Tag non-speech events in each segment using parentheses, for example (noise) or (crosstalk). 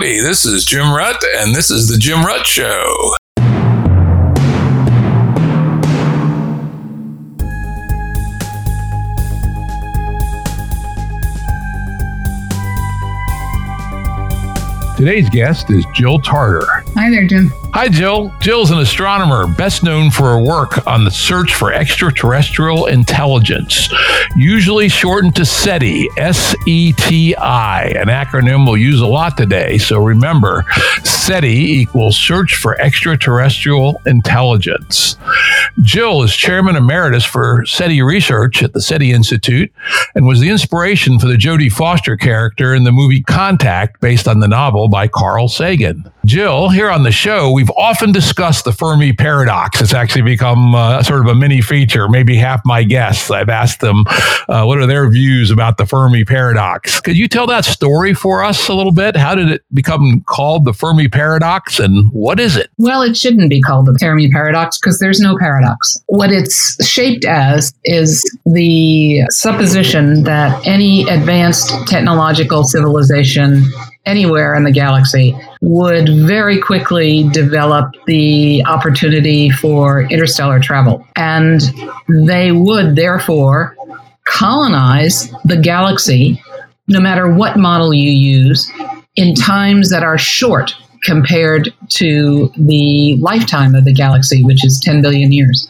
Howdy, this is Jim Rutt, and this is The Jim Rutt Show. Today's guest is Jill Tarter. Hi there, Jim. Hi, Jill. Jill's an astronomer best known for her work on the search for extraterrestrial intelligence, usually shortened to SETI, S E T I, an acronym we'll use a lot today. So remember, SETI equals Search for Extraterrestrial Intelligence. Jill is chairman emeritus for SETI research at the SETI Institute and was the inspiration for the Jodie Foster character in the movie Contact, based on the novel by Carl Sagan. Jill, here on the show, we've often discussed the Fermi paradox. It's actually become uh, sort of a mini feature. Maybe half my guests, I've asked them uh, what are their views about the Fermi paradox. Could you tell that story for us a little bit? How did it become called the Fermi paradox and what is it? Well, it shouldn't be called the Fermi paradox because there's no paradox. What it's shaped as is the supposition that any advanced technological civilization anywhere in the galaxy would very quickly develop the opportunity for interstellar travel. And they would therefore colonize the galaxy, no matter what model you use, in times that are short compared to the lifetime of the galaxy, which is 10 billion years.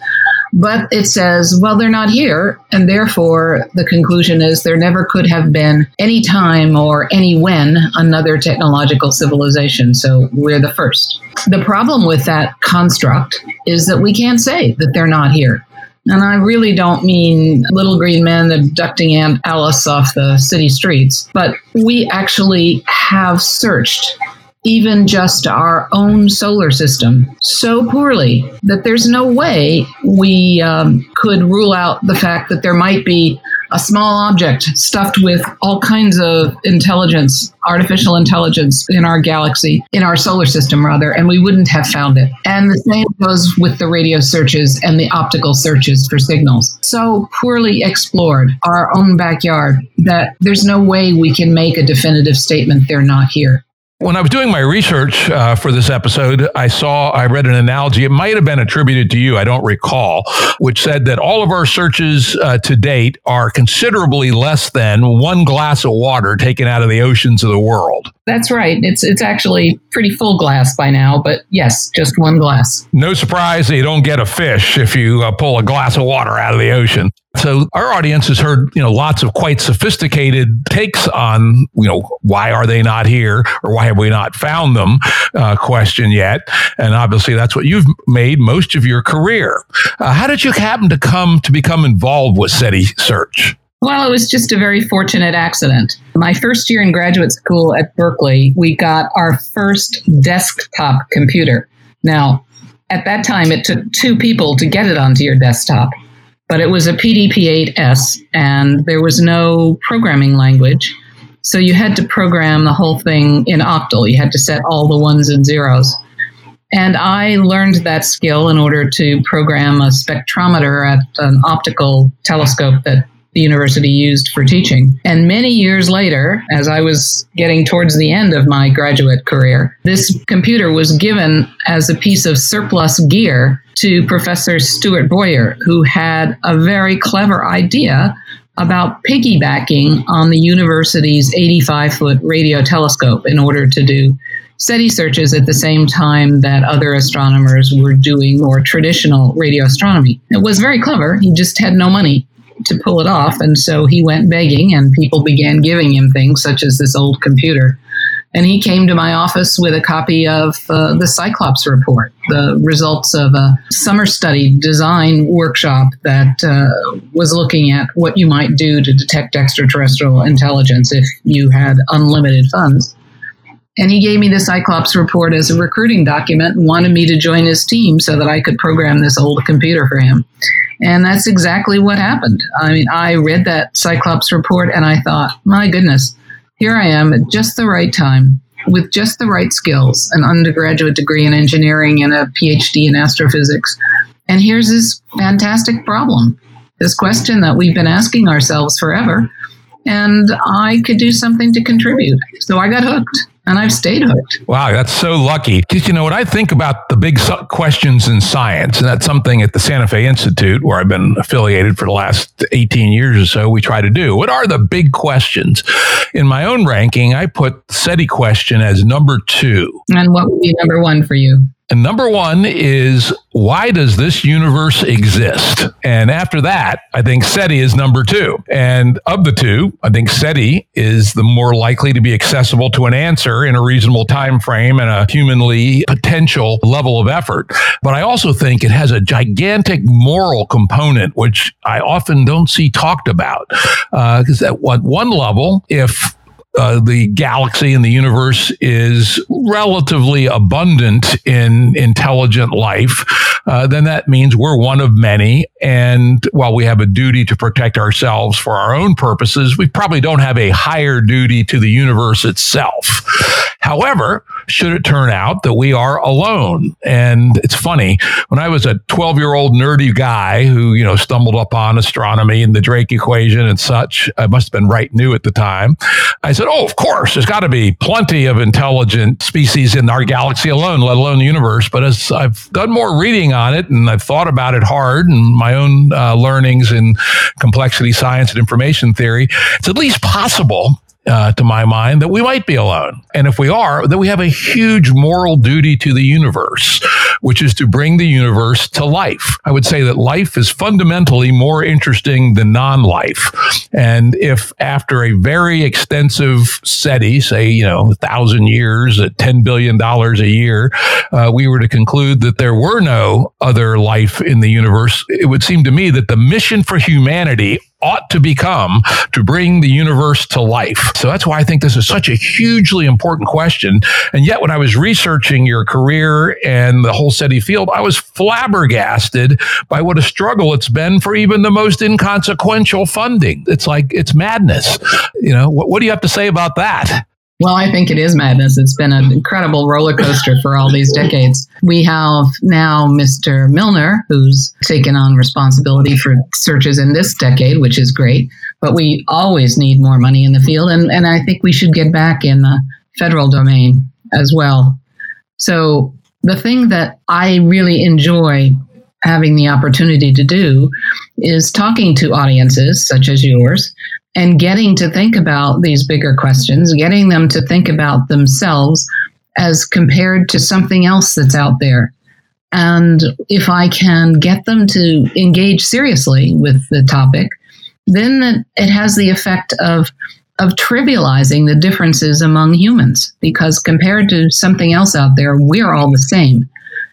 But it says, well, they're not here. And therefore, the conclusion is there never could have been any time or any when another technological civilization. So we're the first. The problem with that construct is that we can't say that they're not here. And I really don't mean little green men abducting Aunt Alice off the city streets, but we actually have searched even just our own solar system so poorly that there's no way we um, could rule out the fact that there might be a small object stuffed with all kinds of intelligence, artificial intelligence in our galaxy, in our solar system, rather, and we wouldn't have found it. And the same goes with the radio searches and the optical searches for signals. So poorly explored, our own backyard, that there's no way we can make a definitive statement they're not here. When I was doing my research uh, for this episode, I saw, I read an analogy. It might have been attributed to you, I don't recall, which said that all of our searches uh, to date are considerably less than one glass of water taken out of the oceans of the world. That's right. It's it's actually pretty full glass by now, but yes, just one glass. No surprise that you don't get a fish if you uh, pull a glass of water out of the ocean. So our audience has heard, you know, lots of quite sophisticated takes on, you know, why are they not here or why have we not found them uh, question yet. And obviously that's what you've made most of your career. Uh, how did you happen to come to become involved with SETI Search? Well, it was just a very fortunate accident. My first year in graduate school at Berkeley, we got our first desktop computer. Now, at that time, it took two people to get it onto your desktop but it was a PDP-8S, and there was no programming language. So you had to program the whole thing in Octal. You had to set all the ones and zeros. And I learned that skill in order to program a spectrometer at an optical telescope that the university used for teaching. And many years later, as I was getting towards the end of my graduate career, this computer was given as a piece of surplus gear to Professor Stuart Bowyer, who had a very clever idea about piggybacking on the university's 85 foot radio telescope in order to do SETI searches at the same time that other astronomers were doing more traditional radio astronomy. It was very clever. He just had no money to pull it off. And so he went begging, and people began giving him things such as this old computer. And he came to my office with a copy of uh, the Cyclops report, the results of a summer study design workshop that uh, was looking at what you might do to detect extraterrestrial intelligence if you had unlimited funds. And he gave me the Cyclops report as a recruiting document and wanted me to join his team so that I could program this old computer for him. And that's exactly what happened. I mean, I read that Cyclops report and I thought, my goodness, here I am at just the right time with just the right skills an undergraduate degree in engineering and a PhD in astrophysics. And here's this fantastic problem this question that we've been asking ourselves forever. And I could do something to contribute. So I got hooked. And I've stayed hooked. Wow, that's so lucky. Because you know what I think about the big questions in science, and that's something at the Santa Fe Institute, where I've been affiliated for the last 18 years or so, we try to do. What are the big questions? In my own ranking, I put SETI question as number two. And what would be number one for you? And number one is why does this universe exist? And after that, I think SETI is number two. And of the two, I think SETI is the more likely to be accessible to an answer in a reasonable time frame and a humanly potential level of effort. But I also think it has a gigantic moral component, which I often don't see talked about. Because uh, at one level, if uh, the galaxy and the universe is relatively abundant in intelligent life, uh, then that means we're one of many. And while we have a duty to protect ourselves for our own purposes, we probably don't have a higher duty to the universe itself. However, should it turn out that we are alone, and it's funny, when I was a 12 year old nerdy guy who, you know, stumbled upon astronomy and the Drake equation and such, I must have been right new at the time. I said, Oh, of course, there's got to be plenty of intelligent species in our galaxy alone, let alone the universe. But as I've done more reading on it and I've thought about it hard and my own uh, learnings in complexity science and information theory, it's at least possible uh, to my mind, that we might be alone. And if we are, that we have a huge moral duty to the universe, which is to bring the universe to life. I would say that life is fundamentally more interesting than non life. And if after a very extensive SETI, say, you know, a thousand years at $10 billion a year, uh, we were to conclude that there were no other life in the universe, it would seem to me that the mission for humanity ought to become to bring the universe to life. So that's why I think this is such a hugely important question. And yet, when I was researching your career and the whole SETI field, I was flabbergasted by what a struggle it's been for even the most inconsequential funding. It's like it's madness. You know, what, what do you have to say about that? Well, I think it is madness. It's been an incredible roller coaster for all these decades. We have now Mr. Milner, who's taken on responsibility for searches in this decade, which is great. But we always need more money in the field. And, and I think we should get back in the federal domain as well. So the thing that I really enjoy having the opportunity to do is talking to audiences such as yours and getting to think about these bigger questions, getting them to think about themselves as compared to something else that's out there. And if I can get them to engage seriously with the topic, then it has the effect of of trivializing the differences among humans because compared to something else out there, we're all the same.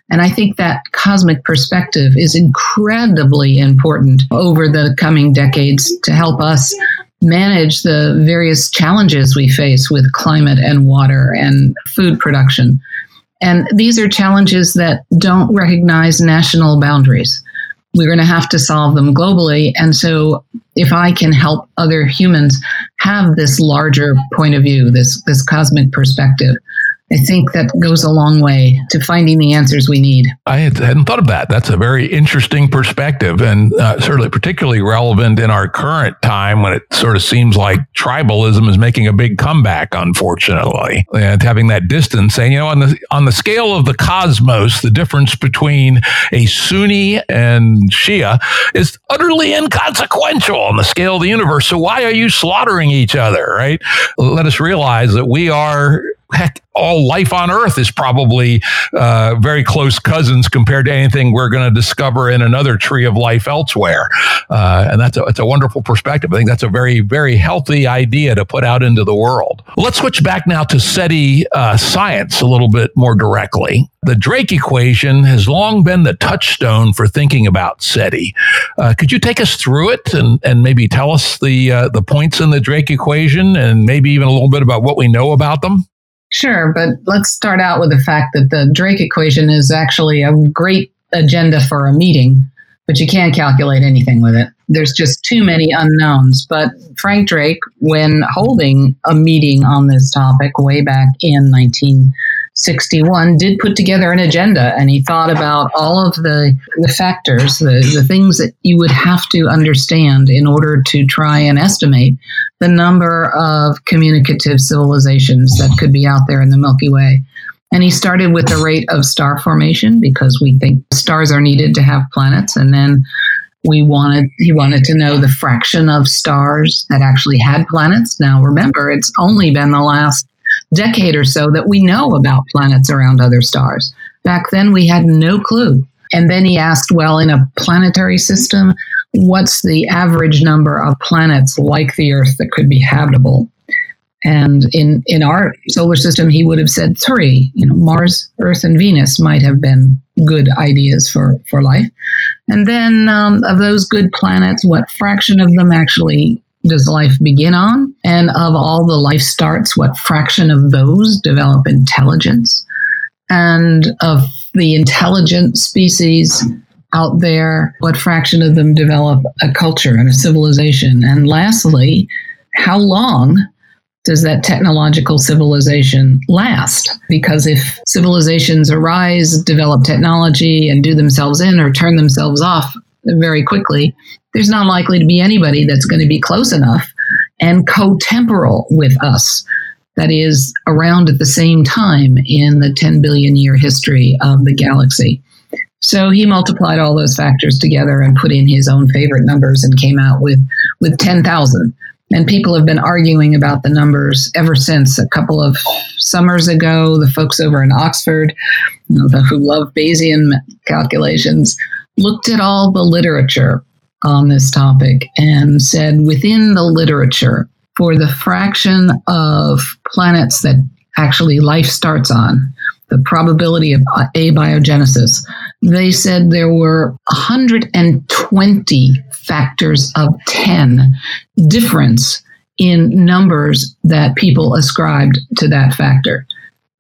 And I think that cosmic perspective is incredibly important over the coming decades to help us manage the various challenges we face with climate and water and food production. And these are challenges that don't recognize national boundaries. We're going to have to solve them globally. And so, if I can help other humans have this larger point of view, this, this cosmic perspective, I think that goes a long way to finding the answers we need. I hadn't thought of that. That's a very interesting perspective and uh, certainly particularly relevant in our current time when it sort of seems like tribalism is making a big comeback, unfortunately. And having that distance, saying, you know, on the, on the scale of the cosmos, the difference between a Sunni and Shia is utterly inconsequential on the scale of the universe. So why are you slaughtering each other, right? Let us realize that we are heck, all life on Earth is probably uh, very close cousins compared to anything we're going to discover in another tree of life elsewhere. Uh, and that's a, a wonderful perspective. I think that's a very, very healthy idea to put out into the world. Let's switch back now to SETI uh, science a little bit more directly. The Drake equation has long been the touchstone for thinking about SETI. Uh, could you take us through it and, and maybe tell us the, uh, the points in the Drake equation and maybe even a little bit about what we know about them? Sure, but let's start out with the fact that the Drake equation is actually a great agenda for a meeting, but you can't calculate anything with it. There's just too many unknowns. But Frank Drake, when holding a meeting on this topic way back in 19 61 did put together an agenda and he thought about all of the, the factors, the, the things that you would have to understand in order to try and estimate the number of communicative civilizations that could be out there in the Milky Way. And he started with the rate of star formation because we think stars are needed to have planets. And then we wanted he wanted to know the fraction of stars that actually had planets. Now remember, it's only been the last decade or so that we know about planets around other stars. Back then we had no clue. And then he asked, well, in a planetary system, what's the average number of planets like the Earth that could be habitable? And in, in our solar system, he would have said three. You know, Mars, Earth, and Venus might have been good ideas for, for life. And then um, of those good planets, what fraction of them actually does life begin on? And of all the life starts, what fraction of those develop intelligence? And of the intelligent species out there, what fraction of them develop a culture and a civilization? And lastly, how long does that technological civilization last? Because if civilizations arise, develop technology, and do themselves in or turn themselves off very quickly, there's not likely to be anybody that's going to be close enough and co-temporal with us that is around at the same time in the 10 billion year history of the galaxy. So he multiplied all those factors together and put in his own favorite numbers and came out with, with 10,000. And people have been arguing about the numbers ever since. A couple of summers ago, the folks over in Oxford, who love Bayesian calculations, looked at all the literature on this topic and said within the literature, for the fraction of planets that actually life starts on, the probability of uh, abiogenesis, they said there were 120 factors of 10 difference in numbers that people ascribed to that factor.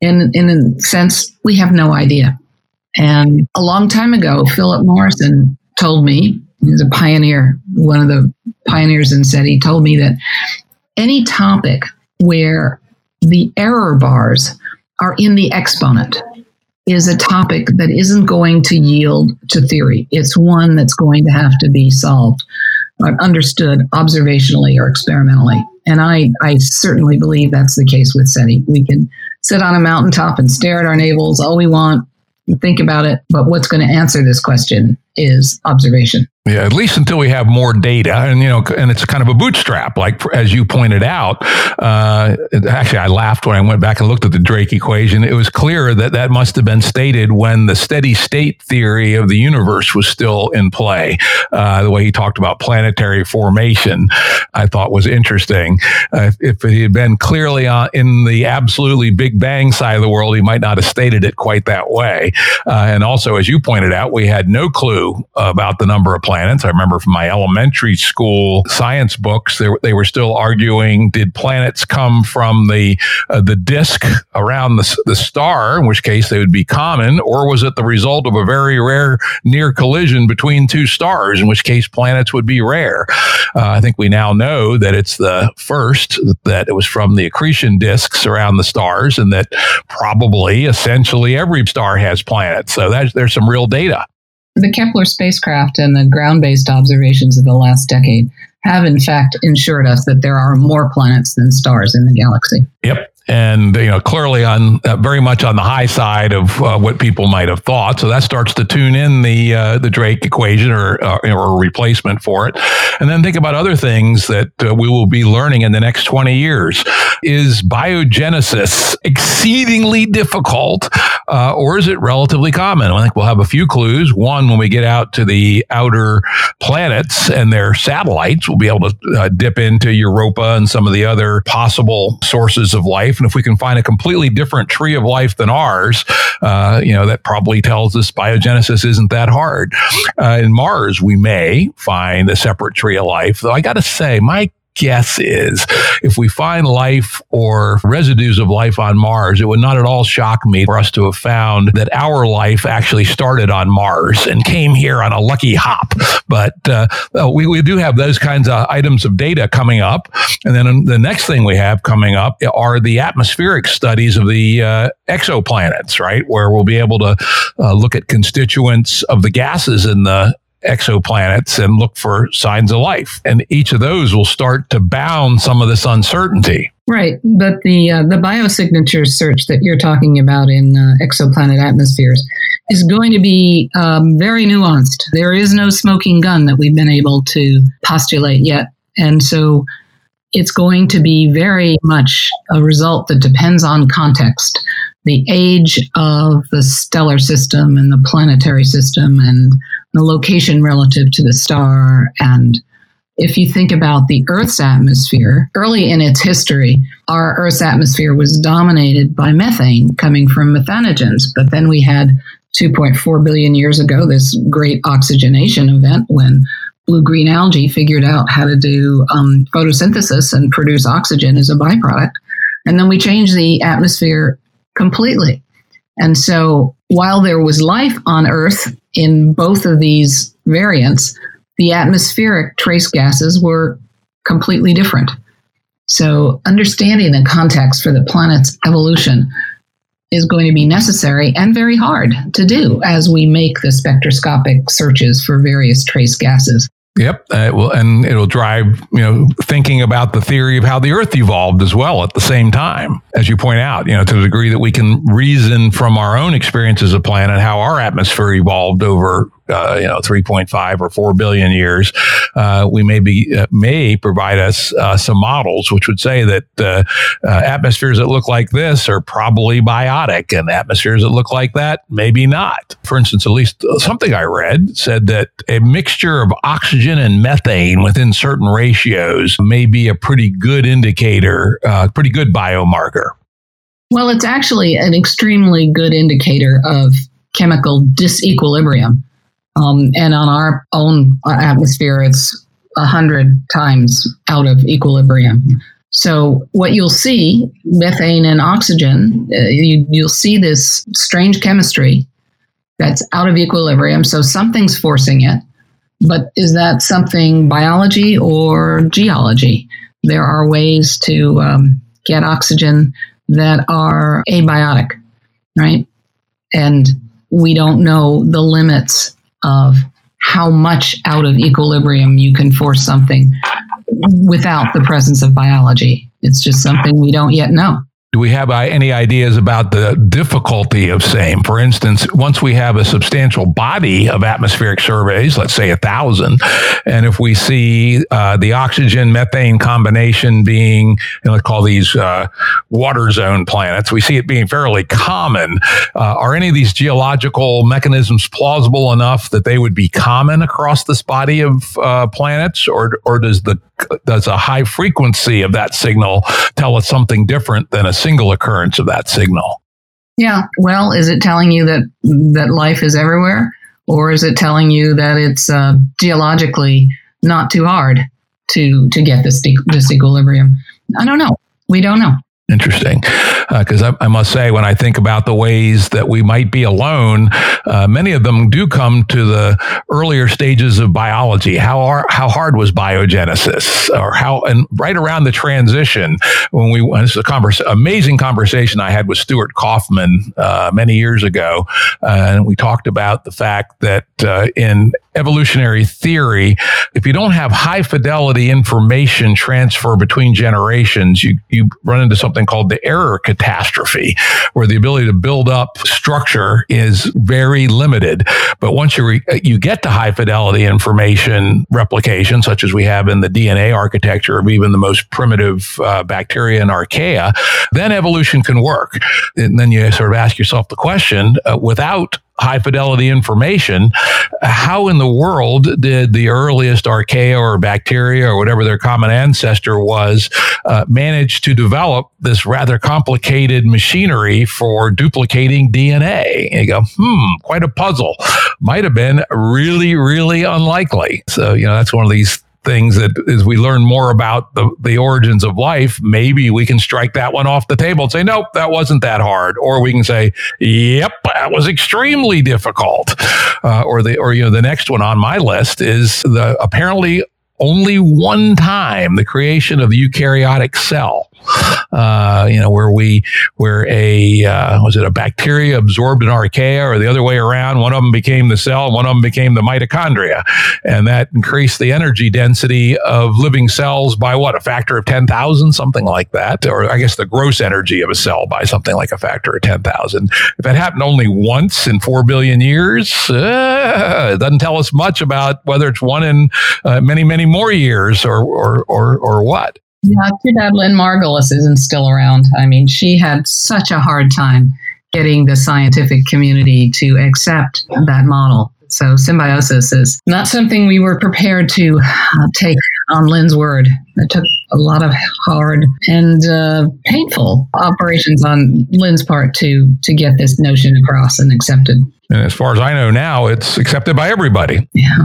And in a sense, we have no idea. And a long time ago, Philip Morrison told me, he's a pioneer, one of the pioneers in SETI, told me that any topic where the error bars are in the exponent is a topic that isn't going to yield to theory. It's one that's going to have to be solved or understood observationally or experimentally. And I, I certainly believe that's the case with SETI. We can sit on a mountaintop and stare at our navels all we want, think about it, but what's going to answer this question is observation. Yeah, at least until we have more data, and you know, and it's kind of a bootstrap, like as you pointed out. Uh, actually, I laughed when I went back and looked at the Drake equation. It was clear that that must have been stated when the steady state theory of the universe was still in play. Uh, the way he talked about planetary formation, I thought was interesting. Uh, if it had been clearly on, in the absolutely Big Bang side of the world, he might not have stated it quite that way. Uh, and also, as you pointed out, we had no clue about the number of planets planets. I remember from my elementary school science books, they, they were still arguing: did planets come from the uh, the disk around the, the star, in which case they would be common, or was it the result of a very rare near collision between two stars, in which case planets would be rare? Uh, I think we now know that it's the first that it was from the accretion disks around the stars, and that probably essentially every star has planets. So there's some real data. The Kepler spacecraft and the ground based observations of the last decade have, in fact, ensured us that there are more planets than stars in the galaxy. Yep and you know clearly on uh, very much on the high side of uh, what people might have thought. So that starts to tune in the uh, the Drake equation or uh, or a replacement for it, and then think about other things that uh, we will be learning in the next twenty years. Is biogenesis exceedingly difficult, uh, or is it relatively common? I think we'll have a few clues. One, when we get out to the outer planets and their satellites, we'll be able to dip into Europa and some of the other possible sources of life life. And if we can find a completely different tree of life than ours, uh, you know, that probably tells us biogenesis isn't that hard. Uh, in Mars, we may find a separate tree of life. Though I got to say, my guess is if we find life or residues of life on Mars, it would not at all shock me for us to have found that our life actually started on Mars and came here on a lucky hop. But uh, we, we do have those kinds of items of data coming up. And then the next thing we have coming up are the atmospheric studies of the uh, exoplanets, right? Where we'll be able to uh, look at constituents of the gases in the exoplanets and look for signs of life. And each of those will start to bound some of this uncertainty. Right, but the uh, the biosignature search that you're talking about in uh, exoplanet atmospheres is going to be um, very nuanced. There is no smoking gun that we've been able to postulate yet, and so it's going to be very much a result that depends on context the age of the stellar system and the planetary system and the location relative to the star. And if you think about the Earth's atmosphere, early in its history, our Earth's atmosphere was dominated by methane coming from methanogens. But then we had 2.4 billion years ago this great oxygenation event when blue green algae figured out how to do um, photosynthesis and produce oxygen as a byproduct. And then we changed the atmosphere completely. And so while there was life on Earth in both of these variants, the atmospheric trace gases were completely different. So understanding the context for the planet's evolution is going to be necessary and very hard to do as we make the spectroscopic searches for various trace gases. Yep, uh, and it'll drive you know thinking about the theory of how the Earth evolved as well at the same time, as you point out. You know, to the degree that we can reason from our own experiences of planet how our atmosphere evolved over uh, you know 3.5 or 4 billion years, uh, we may be uh, may provide us uh, some models which would say that uh, uh, atmospheres that look like this are probably biotic, and atmospheres that look like that maybe not. For instance, at least something I read said that a mixture of oxygen and methane within certain ratios may be a pretty good indicator, pretty good biomarker. Well, it's actually an extremely good indicator of chemical disequilibrium. Um, and on our own atmosphere, it's a hundred times out of equilibrium. So what you'll see, methane and oxygen, uh, you, you'll see this strange chemistry that's out of equilibrium. So something's forcing it. But is that something biology or geology? There are ways to um, get oxygen that are abiotic, right? And we don't know the limits of how much out of equilibrium you can force something without the presence of biology. It's just something we don't yet know. Do we have uh, any ideas about the difficulty of same? For instance, once we have a substantial body of atmospheric surveys, let's say a thousand, and if we see uh, the oxygen methane combination being, know, let's call these uh, water zone planets, we see it being fairly common. Uh, are any of these geological mechanisms plausible enough that they would be common across this body of uh, planets, or or does the does a high frequency of that signal tell us something different than a single occurrence of that signal? Yeah. Well, is it telling you that that life is everywhere, or is it telling you that it's uh, geologically not too hard to to get this de- equilibrium? I don't know. We don't know. Interesting. Because uh, I, I, must say, when I think about the ways that we might be alone, uh, many of them do come to the earlier stages of biology. How, are, how hard was biogenesis? Or how, and right around the transition, when we, this is a converse, amazing conversation I had with Stuart Kauffman uh, many years ago. Uh, and we talked about the fact that uh, in evolutionary theory, if you don't have high fidelity information transfer between generations, you, you run into something called the error catastrophe, where the ability to build up structure is very limited. But once you, re, you get to high fidelity information replication, such as we have in the DNA architecture of even the most primitive uh, bacteria and archaea, then evolution can work. And then you sort of ask yourself the question uh, without high fidelity information. How in the world did the earliest archaea or bacteria or whatever their common ancestor was uh, manage to develop this rather complicated machinery for duplicating DNA? And you go, hmm, quite a puzzle. Might have been really, really unlikely. So, you know, that's one of these things that as we learn more about the, the origins of life, maybe we can strike that one off the table and say, nope, that wasn't that hard. Or we can say, yep, that was extremely difficult. Uh, or the or you know the next one on my list is the apparently only one time the creation of the eukaryotic cell uh, you know, where we, where a, uh, was it a bacteria absorbed an archaea or the other way around? One of them became the cell, one of them became the mitochondria. And that increased the energy density of living cells by what, a factor of 10,000, something like that. Or I guess the gross energy of a cell by something like a factor of 10,000. If it happened only once in 4 billion years, uh, it doesn't tell us much about whether it's one in uh, many, many more years or, or, or, or what. Yeah, too bad Lynn Margulis isn't still around. I mean, she had such a hard time getting the scientific community to accept that model. So symbiosis is not something we were prepared to uh, take on Lynn's word. It took a lot of hard and uh, painful operations on Lynn's part to to get this notion across and accepted. And as far as I know now, it's accepted by everybody. Yeah.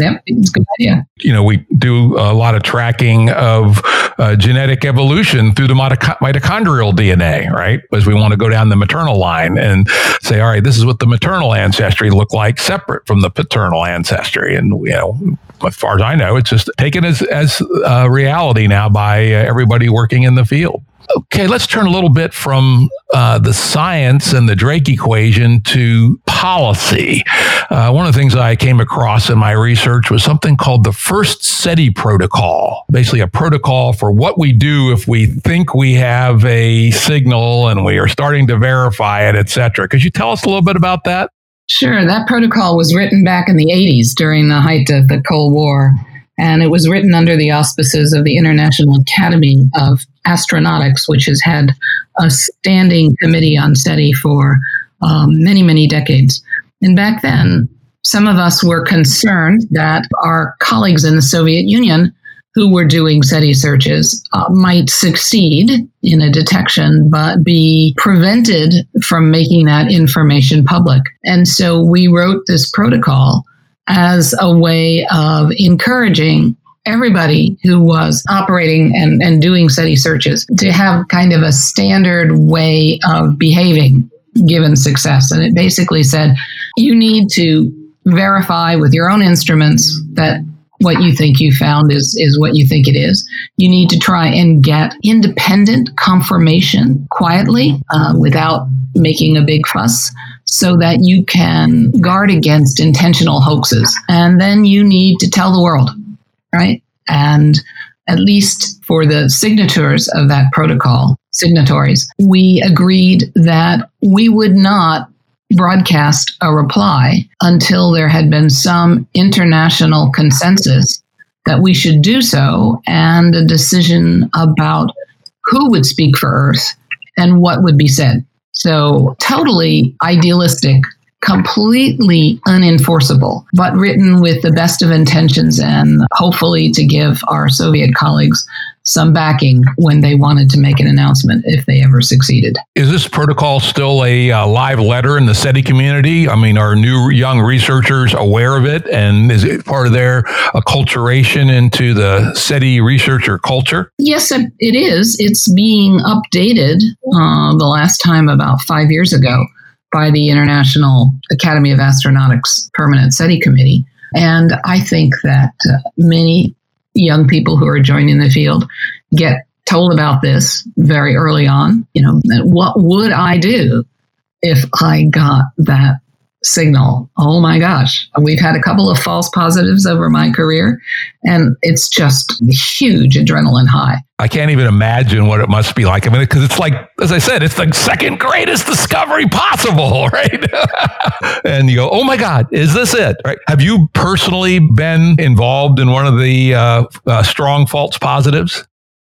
Yep, it's a good idea. You know, we do a lot of tracking of uh, genetic evolution through the mitochondrial DNA, right? Because we want to go down the maternal line and say, all right, this is what the maternal ancestry looked like separate from the paternal ancestry. And, you know, as far as I know, it's just taken as, as uh, reality now by uh, everybody working in the field. Okay, let's turn a little bit from uh, the science and the Drake equation to policy. Uh, one of the things I came across in my research was something called the First SETI protocol, basically a protocol for what we do if we think we have a signal and we are starting to verify it, et cetera. Could you tell us a little bit about that? Sure. That protocol was written back in the 80s during the height of the Cold War and it was written under the auspices of the International Academy of Astronautics, which has had a standing committee on SETI for um, many, many decades. And back then, some of us were concerned that our colleagues in the Soviet Union who were doing SETI searches uh, might succeed in a detection, but be prevented from making that information public. And so we wrote this protocol as a way of encouraging everybody who was operating and, and doing SETI searches to have kind of a standard way of behaving given success. And it basically said you need to verify with your own instruments that what you think you found is is what you think it is. You need to try and get independent confirmation quietly uh, without making a big fuss so that you can guard against intentional hoaxes. And then you need to tell the world, right? And at least for the signatures of that protocol, signatories, we agreed that we would not broadcast a reply until there had been some international consensus that we should do so and a decision about who would speak for Earth and what would be said. So, totally idealistic, completely unenforceable, but written with the best of intentions and hopefully to give our Soviet colleagues some backing when they wanted to make an announcement if they ever succeeded. Is this protocol still a uh, live letter in the SETI community? I mean, are new young researchers aware of it? And is it part of their acculturation into the SETI researcher culture? Yes, it is. It's being updated uh, the last time about five years ago by the International Academy of Astronautics Permanent SETI Committee. And I think that uh, many young people who are joining the field get told about this very early on. You know, what would I do if I got that signal? Oh my gosh, we've had a couple of false positives over my career, and it's just a huge adrenaline high. I can't even imagine what it must be like. I mean, because it's like, as I said, it's the second greatest discovery possible, (laughs) right? (laughs) and you go, oh my God, is this it? Right? Have you personally been involved in one of the uh, uh, strong false positives?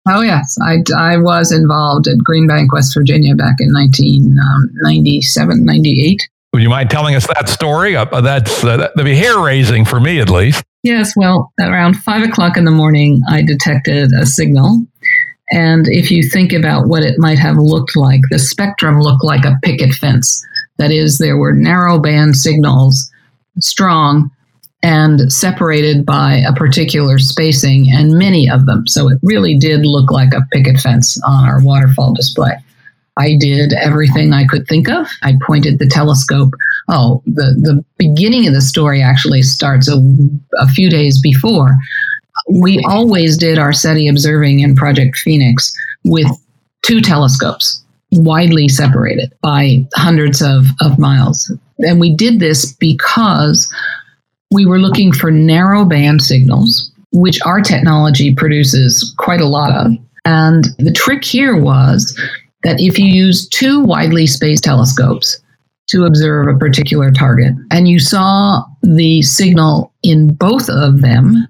Oh, yes. I, I was involved at Green Bank, West Virginia back in 1997, um, 98. Would you mind telling us that story? Uh, that's uh, that'd be hair raising for me, at least. Yes. Well, around five o'clock in the morning, I detected a signal and if you think about what it might have looked like, the spectrum looked like a picket fence. That is, there were narrow band signals, strong, and separated by a particular spacing and many of them. So it really did look like a picket fence on our waterfall display. I did everything I could think of. I pointed the telescope. Oh, the, the beginning of the story actually starts a, a few days before. We always did our SETI observing in Project Phoenix with two telescopes, widely separated by hundreds of, of miles. And we did this because we were looking for narrow band signals, which our technology produces quite a lot of. And the trick here was that if you use two widely spaced telescopes to observe a particular target and you saw the signal in both of them,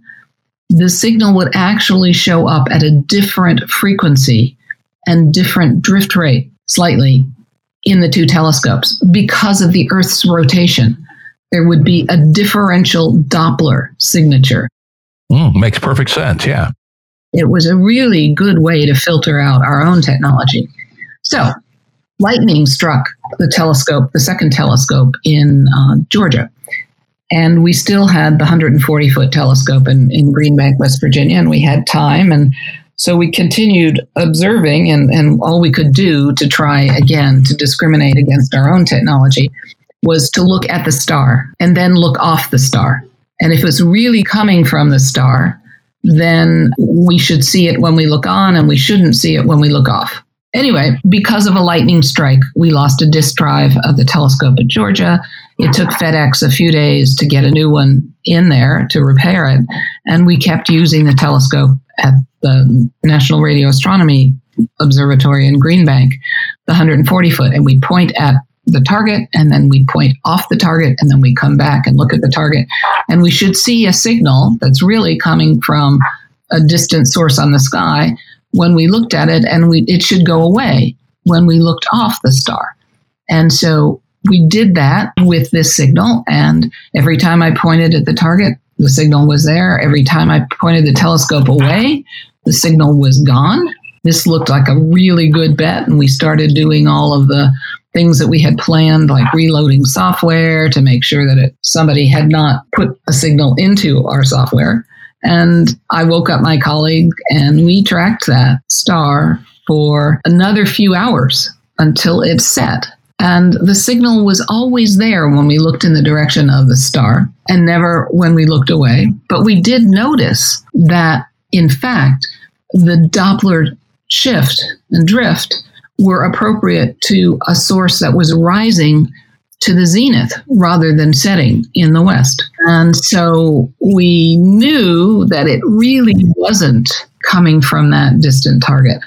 the signal would actually show up at a different frequency and different drift rate slightly in the two telescopes because of the Earth's rotation there would be a differential Doppler signature. Mm, makes perfect sense. Yeah. It was a really good way to filter out our own technology. So, lightning struck the telescope, the second telescope in uh, Georgia. And we still had the 140 foot telescope in, in Greenbank, West Virginia, and we had time. And so we continued observing, and, and all we could do to try again to discriminate against our own technology was to look at the star and then look off the star. And if it's really coming from the star, then we should see it when we look on and we shouldn't see it when we look off. Anyway, because of a lightning strike, we lost a disk drive of the telescope at Georgia. It took FedEx a few days to get a new one in there to repair it. And we kept using the telescope at the National Radio Astronomy Observatory in Greenbank, the 140 foot, and we point at the target and then we point off the target and then we come back and look at the target and we should see a signal that's really coming from a distant source on the sky when we looked at it and we it should go away when we looked off the star. And so we did that with this signal and every time i pointed at the target the signal was there. Every time i pointed the telescope away the signal was gone. This looked like a really good bet and we started doing all of the things that we had planned, like reloading software to make sure that it, somebody had not put a signal into our software. And I woke up my colleague and we tracked that star for another few hours until it set. And the signal was always there when we looked in the direction of the star and never when we looked away. But we did notice that, in fact, the Doppler shift and drift were appropriate to a source that was rising to the zenith rather than setting in the west. And so we knew that it really wasn't coming from that distant target.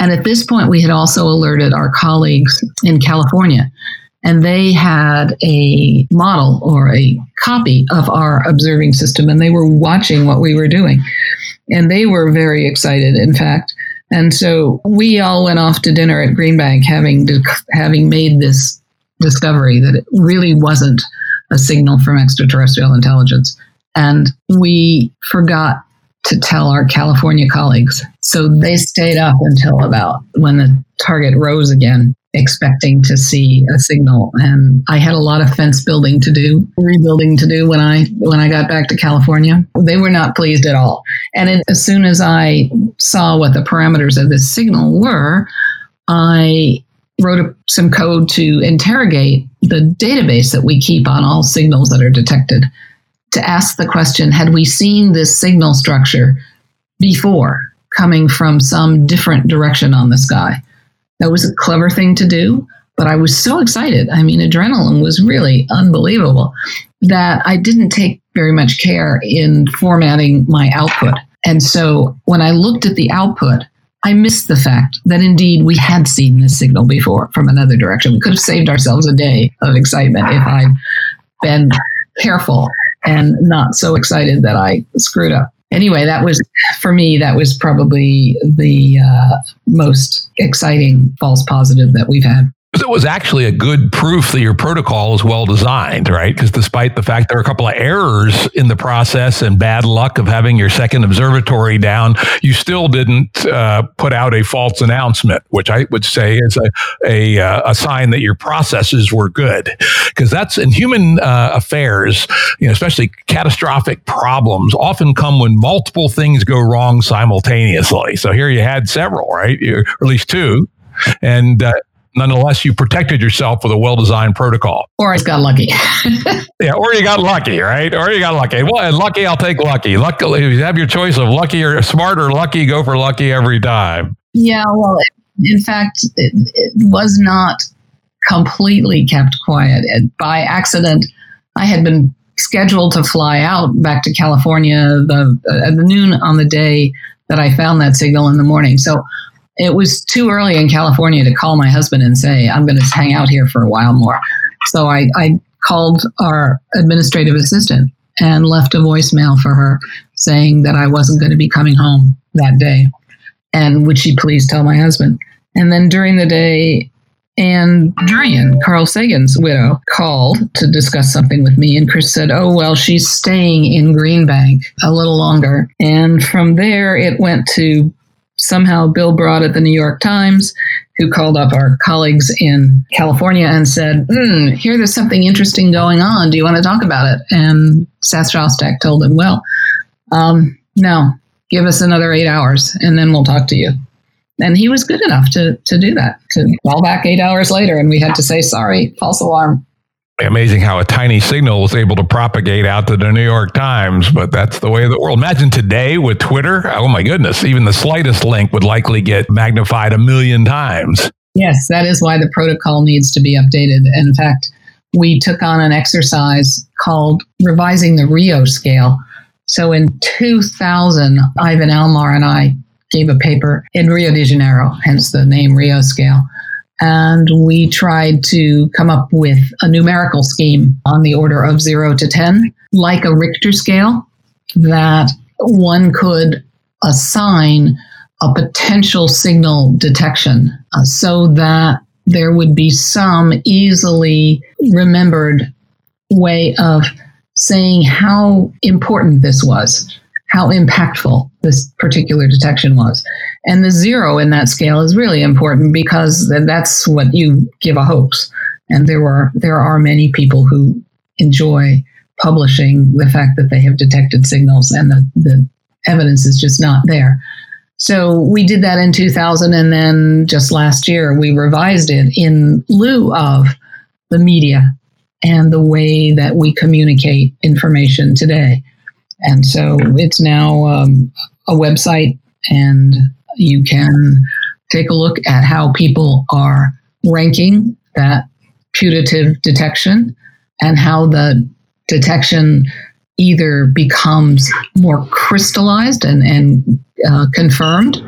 And at this point, we had also alerted our colleagues in California, and they had a model or a copy of our observing system, and they were watching what we were doing. And they were very excited, in fact. And so we all went off to dinner at Greenbank having having made this discovery that it really wasn't a signal from extraterrestrial intelligence. And we forgot to tell our California colleagues. So they stayed up until about when the target rose again expecting to see a signal and I had a lot of fence building to do, rebuilding to do when I when I got back to California. They were not pleased at all. And it, as soon as I saw what the parameters of this signal were, I wrote a, some code to interrogate the database that we keep on all signals that are detected to ask the question had we seen this signal structure before coming from some different direction on the sky that was a clever thing to do, but I was so excited. I mean, adrenaline was really unbelievable that I didn't take very much care in formatting my output. And so when I looked at the output, I missed the fact that indeed we had seen this signal before from another direction. We could have saved ourselves a day of excitement if I'd been careful and not so excited that I screwed up anyway, that was for me. That was probably the uh, most exciting false positive that we've had. It was actually a good proof that your protocol is well designed, right? Because despite the fact there are a couple of errors in the process and bad luck of having your second observatory down, you still didn't uh, put out a false announcement, which I would say is a a, uh, a sign that your processes were good. Because that's in human uh, affairs, you know, especially catastrophic problems often come when multiple things go wrong simultaneously. So here you had several, right? Or at least two. And uh, nonetheless, you protected yourself with a well designed protocol. Or I got lucky. (laughs) yeah, or you got lucky, right? Or you got lucky. Well, and lucky, I'll take lucky. Luckily, you have your choice of lucky or smart or lucky, go for lucky every time. Yeah, well, in fact, it, it was not completely kept quiet. By accident, I had been scheduled to fly out back to California the, uh, at the noon on the day that I found that signal in the morning. So it was too early in California to call my husband and say, I'm going to hang out here for a while more. So I, I called our administrative assistant and left a voicemail for her saying that I wasn't going to be coming home that day. And would she please tell my husband? And then during the day, Ann Druyan, Carl Sagan's widow, called to discuss something with me. And Chris said, Oh, well, she's staying in Greenbank a little longer. And from there, it went to somehow Bill Broad at the New York Times, who called up our colleagues in California and said, hmm, here there's something interesting going on. Do you want to talk about it? And Seth Shostak told him, well, um, no, give us another eight hours and then we'll talk to you. And he was good enough to, to do that, to call back eight hours later. And we had to say, sorry, false alarm amazing how a tiny signal was able to propagate out to the New York Times, but that's the way of the world. Imagine today with Twitter. Oh my goodness, even the slightest link would likely get magnified a million times. Yes, that is why the protocol needs to be updated. In fact, we took on an exercise called revising the Rio scale. So in 2000, Ivan Almar and I gave a paper in Rio de Janeiro, hence the name Rio scale and we tried to come up with a numerical scheme on the order of 0 to 10, like a Richter scale, that one could assign a potential signal detection uh, so that there would be some easily remembered way of saying how important this was, how impactful this particular detection was. And the zero in that scale is really important because that's what you give a hoax. And there are there are many people who enjoy publishing the fact that they have detected signals and the, the evidence is just not there. So we did that in 2000, and then just last year we revised it in lieu of the media and the way that we communicate information today. And so it's now um, a website and you can take a look at how people are ranking that putative detection and how the detection either becomes more crystallized and, and uh, confirmed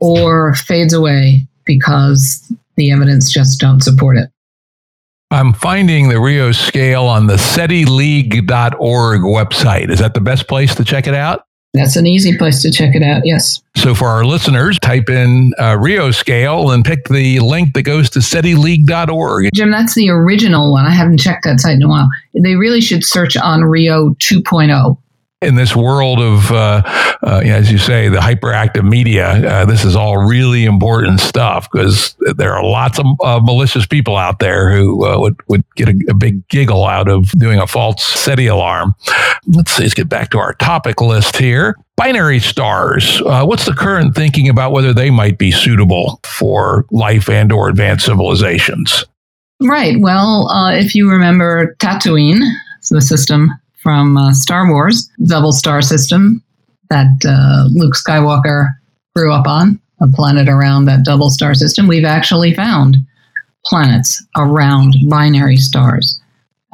or fades away because the evidence just don't support it. I'm finding the Rio scale on the SETIleague.org website. Is that the best place to check it out? That's an easy place to check it out. Yes. So for our listeners, type in uh, Rio scale and pick the link that goes to SETIleague.org. Jim, that's the original one. I haven't checked that site in a while. They really should search on Rio 2.0 in this world of, uh, uh, as you say, the hyperactive media, uh, this is all really important stuff because there are lots of uh, malicious people out there who uh, would, would get a, a, big giggle out of doing a false SETI alarm. Let's see, let's get back to our topic list here. Binary stars. Uh, what's the current thinking about whether they might be suitable for life and or advanced civilizations? Right. Well, if you remember Tatooine, the system from uh, Star Wars, double star system that uh, Luke Skywalker grew up on, a planet around that double star system. We've actually found planets around binary stars.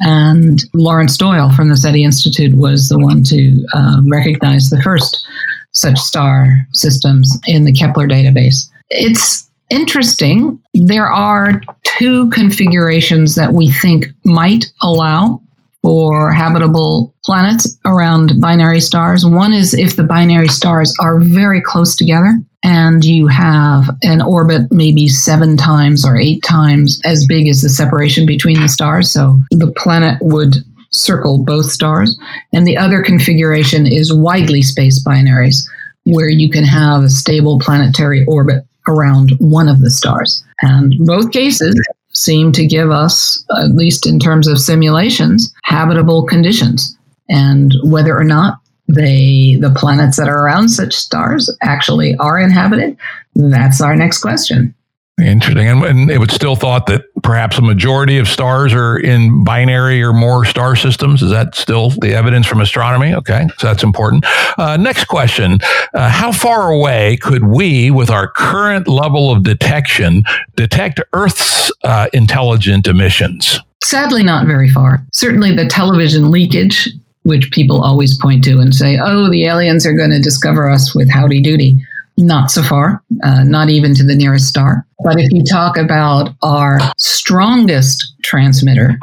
And Laurance Doyle from the SETI Institute was the one to uh, recognize the first such star systems in the Kepler database. It's interesting. There are two configurations that we think might allow for habitable planets around binary stars. One is if the binary stars are very close together and you have an orbit maybe seven times or eight times as big as the separation between the stars. So the planet would circle both stars. And the other configuration is widely spaced binaries, where you can have a stable planetary orbit around one of the stars. And both cases seem to give us, at least in terms of simulations, habitable conditions. And whether or not they the planets that are around such stars actually are inhabited, that's our next question. Interesting. And, and it was still thought that perhaps a majority of stars are in binary or more star systems. Is that still the evidence from astronomy? Okay, so that's important. Uh, next question uh, How far away could we, with our current level of detection, detect Earth's uh, intelligent emissions? Sadly, not very far. Certainly, the television leakage, which people always point to and say, oh, the aliens are going to discover us with howdy doody not so far, uh, not even to the nearest star. But if you talk about our strongest transmitter,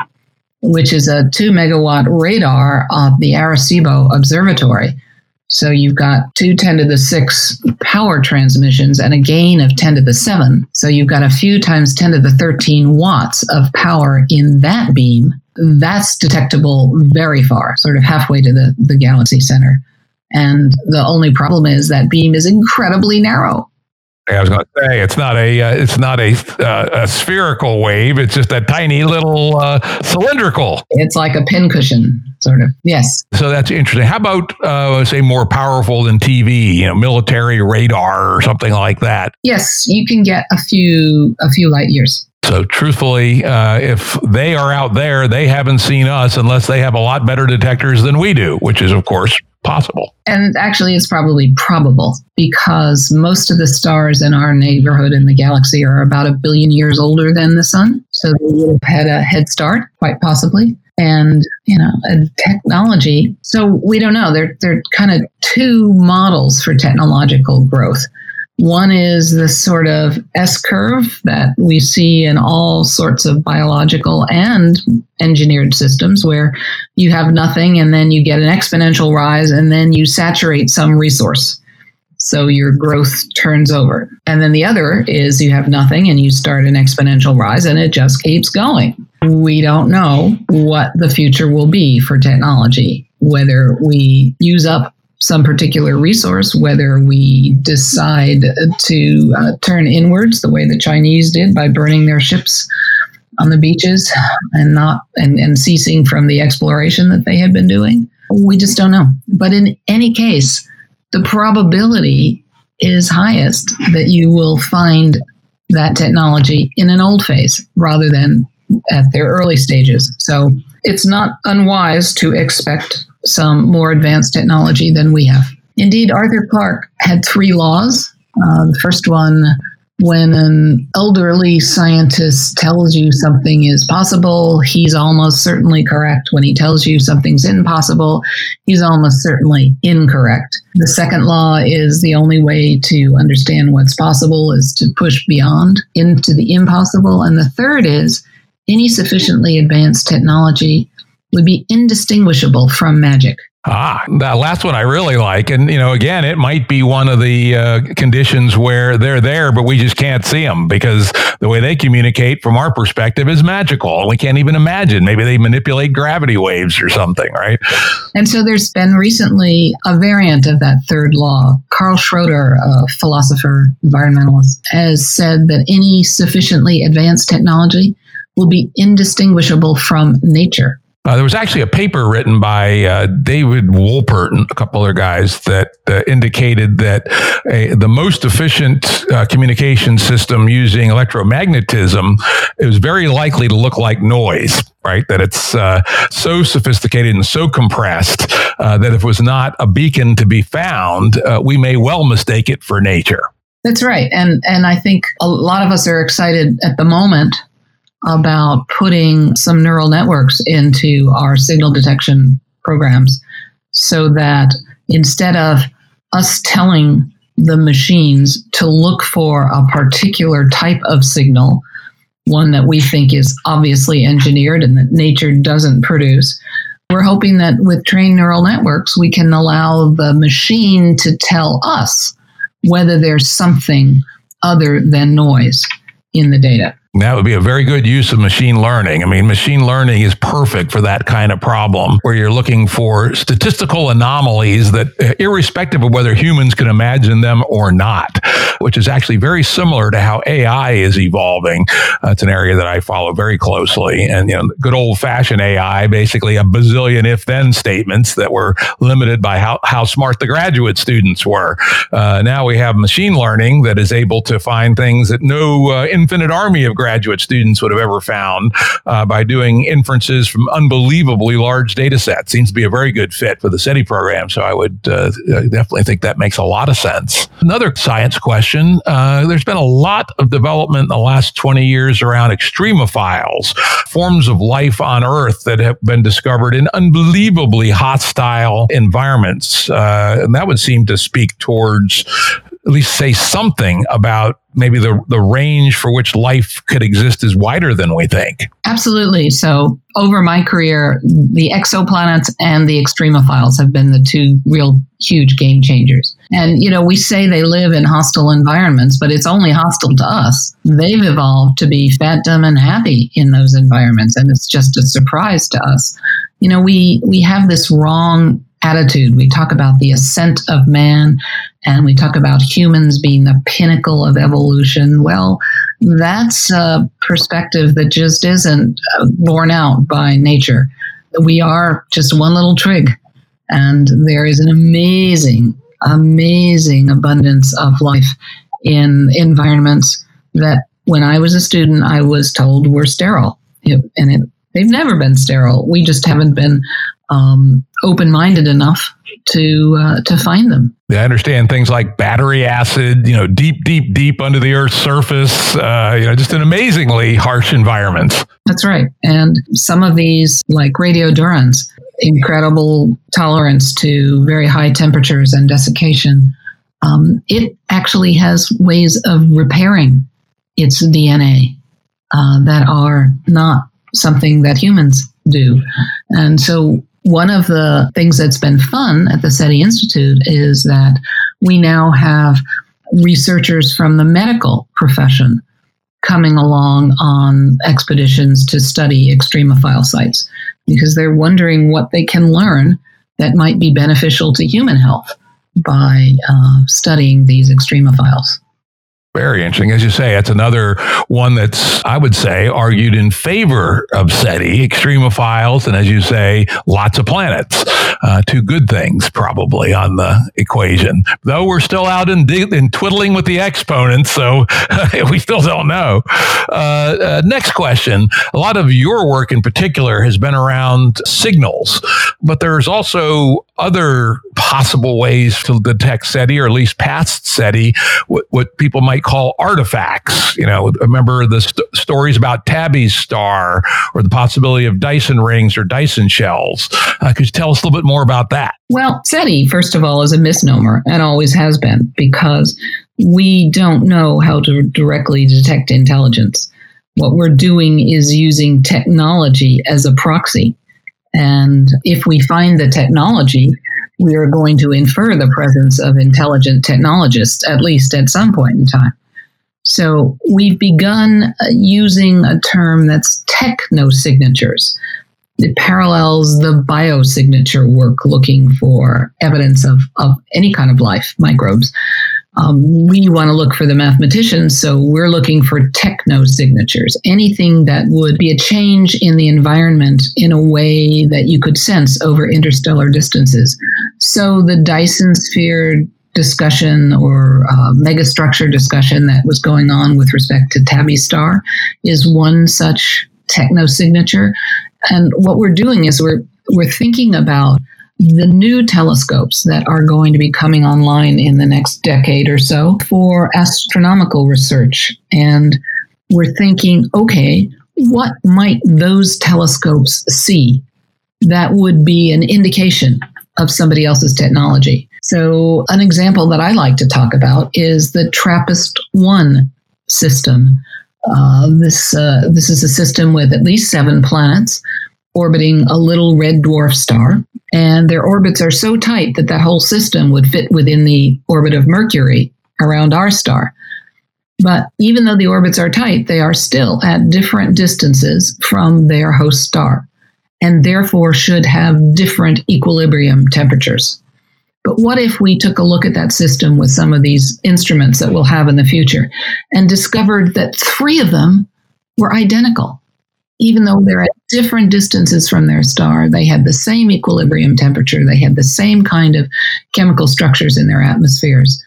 which is a two megawatt radar of the Arecibo Observatory, so you've got two 10 to the 6 power transmissions and a gain of 10 to the 7. So you've got a few times 10 to the 13 watts of power in that beam. That's detectable very far, sort of halfway to the, the galaxy center. And the only problem is that beam is incredibly narrow. I was going to say it's not a uh, it's not a, uh, a spherical wave. It's just a tiny little uh, cylindrical. It's like a pincushion, sort of. Yes. So that's interesting. How about uh, say more powerful than TV? You know, military radar or something like that. Yes, you can get a few a few light years. So, truthfully, uh, if they are out there, they haven't seen us unless they have a lot better detectors than we do, which is, of course, possible. And actually, it's probably probable because most of the stars in our neighborhood in the galaxy are about a billion years older than the sun. So, they would have had a head start, quite possibly. And, you know, technology. So, we don't know. There, there are kind of two models for technological growth. One is the sort of S curve that we see in all sorts of biological and engineered systems where you have nothing and then you get an exponential rise and then you saturate some resource. So your growth turns over. And then the other is you have nothing and you start an exponential rise and it just keeps going. We don't know what the future will be for technology, whether we use up some particular resource, whether we decide to uh, turn inwards the way the Chinese did by burning their ships on the beaches and not and, and ceasing from the exploration that they had been doing. We just don't know. But in any case, the probability is highest that you will find that technology in an old phase rather than at their early stages. So it's not unwise to expect some more advanced technology than we have. Indeed, Arthur Clarke had three laws. Uh, the first one when an elderly scientist tells you something is possible, he's almost certainly correct. When he tells you something's impossible, he's almost certainly incorrect. The second law is the only way to understand what's possible is to push beyond into the impossible. And the third is any sufficiently advanced technology would be indistinguishable from magic. Ah, that last one I really like. And, you know, again, it might be one of the uh, conditions where they're there, but we just can't see them because the way they communicate from our perspective is magical. We can't even imagine. Maybe they manipulate gravity waves or something, right? And so there's been recently a variant of that third law. Karl Schroeder, a philosopher, environmentalist, has said that any sufficiently advanced technology will be indistinguishable from nature. Uh, there was actually a paper written by uh, David Wolpert and a couple other guys that uh, indicated that the most efficient uh, communication system using electromagnetism is very likely to look like noise, right? That it's uh, so sophisticated and so compressed uh, that if it was not a beacon to be found, we may well mistake it for nature. That's right. And, and I think a lot of us are excited at the moment about putting some neural networks into our signal detection programs so that instead of us telling the machines to look for a particular type of signal, one that we think is obviously engineered and that nature doesn't produce, we're hoping that with trained neural networks, we can allow the machine to tell us whether there's something other than noise in the data. That would be a very good use of machine learning. I mean, machine learning is perfect for that kind of problem where you're looking for statistical anomalies that, uh, irrespective of whether humans can imagine them or not, which is actually very similar to how AI is evolving. Uh, it's an area that I follow very closely. And, you know, good old fashioned AI, basically a bazillion if then statements that were limited by how, how smart the graduate students were. Uh, now we have machine learning that is able to find things that no uh, infinite army of graduate students would have ever found uh, by doing inferences from unbelievably large data sets. Seems to be a very good fit for the SETI program. So I would uh, definitely think that makes a lot of sense. Another science question uh, there's been a lot of development in the last 20 years around extremophiles, forms of life on Earth that have been discovered in unbelievably hostile environments. Uh, and that would seem to speak towards at least say something about maybe the, the range for which life could exist is wider than we think. Absolutely. So, over my career, the exoplanets and the extremophiles have been the two real huge game changers. And, you know, we say they live in hostile environments, but it's only hostile to us. They've evolved to be fat, dumb, and happy in those environments. And it's just a surprise to us. You know, we, we have this wrong attitude. We talk about the ascent of man and we talk about humans being the pinnacle of evolution. Well, that's a perspective that just isn't uh, borne out by nature. We are just one little twig, and there is an amazing, amazing abundance of life in environments that when I was a student, I was told were sterile. And it, they've never been sterile. We just haven't been um, open minded enough to uh, to find them. Yeah, I understand things like battery acid, you know, deep, deep, deep under the Earth's surface. Uh, you know, just an amazingly harsh environment. That's right, and some of these, like radiodurans, incredible tolerance to very high temperatures and desiccation. Um, it actually has ways of repairing its DNA uh, that are not something that humans do. And so one of the things that's been fun at the SETI Institute is that we now have researchers from the medical profession coming along on expeditions to study extremophile sites because they're wondering what they can learn that might be beneficial to human health by uh, studying these extremophiles. Very interesting. As you say, it's another one that's, I would say, argued in favor of SETI, extremophiles, and as you say, lots of planets. Uh, two good things probably on the equation. Though we're still out in, in twiddling with the exponents, so (laughs) we still don't know. Uh, uh, next question. A lot of your work in particular has been around signals, but there's also other possible ways to detect SETI, or at least past SETI, what, what people might call artifacts. You know, remember the st- stories about Tabby's star or the possibility of Dyson rings or Dyson shells. Uh, could you tell us a little bit more about that? Well, SETI, first of all, is a misnomer and always has been because we don't know how to directly detect intelligence. What we're doing is using technology as a proxy. And if we find the technology, we are going to infer the presence of intelligent technologists, at least at some point in time. So we've begun uh, using a term that's technosignatures. It parallels the biosignature work looking for evidence of, of any kind of life, microbes. Um, we want to look for the mathematicians, so we're looking for techno signatures, anything that would be a change in the environment in a way that you could sense over interstellar distances. So the Dyson sphere discussion or uh, megastructure discussion that was going on with respect to Tabby Star is one such techno signature. And what we're doing is we're we're thinking about the new telescopes that are going to be coming online in the next decade or so for astronomical research. And we're thinking, okay, what might those telescopes see that would be an indication of somebody else's technology? So, an example that I like to talk about is the TRAPPIST 1 system. Uh, this, uh, this is a system with at least seven planets orbiting a little red dwarf star, and their orbits are so tight that that whole system would fit within the orbit of Mercury around our star. But even though the orbits are tight, they are still at different distances from their host star, and therefore should have different equilibrium temperatures. But what if we took a look at that system with some of these instruments that we'll have in the future and discovered that three of them were identical? Even though they're at different distances from their star, they had the same equilibrium temperature, they had the same kind of chemical structures in their atmospheres.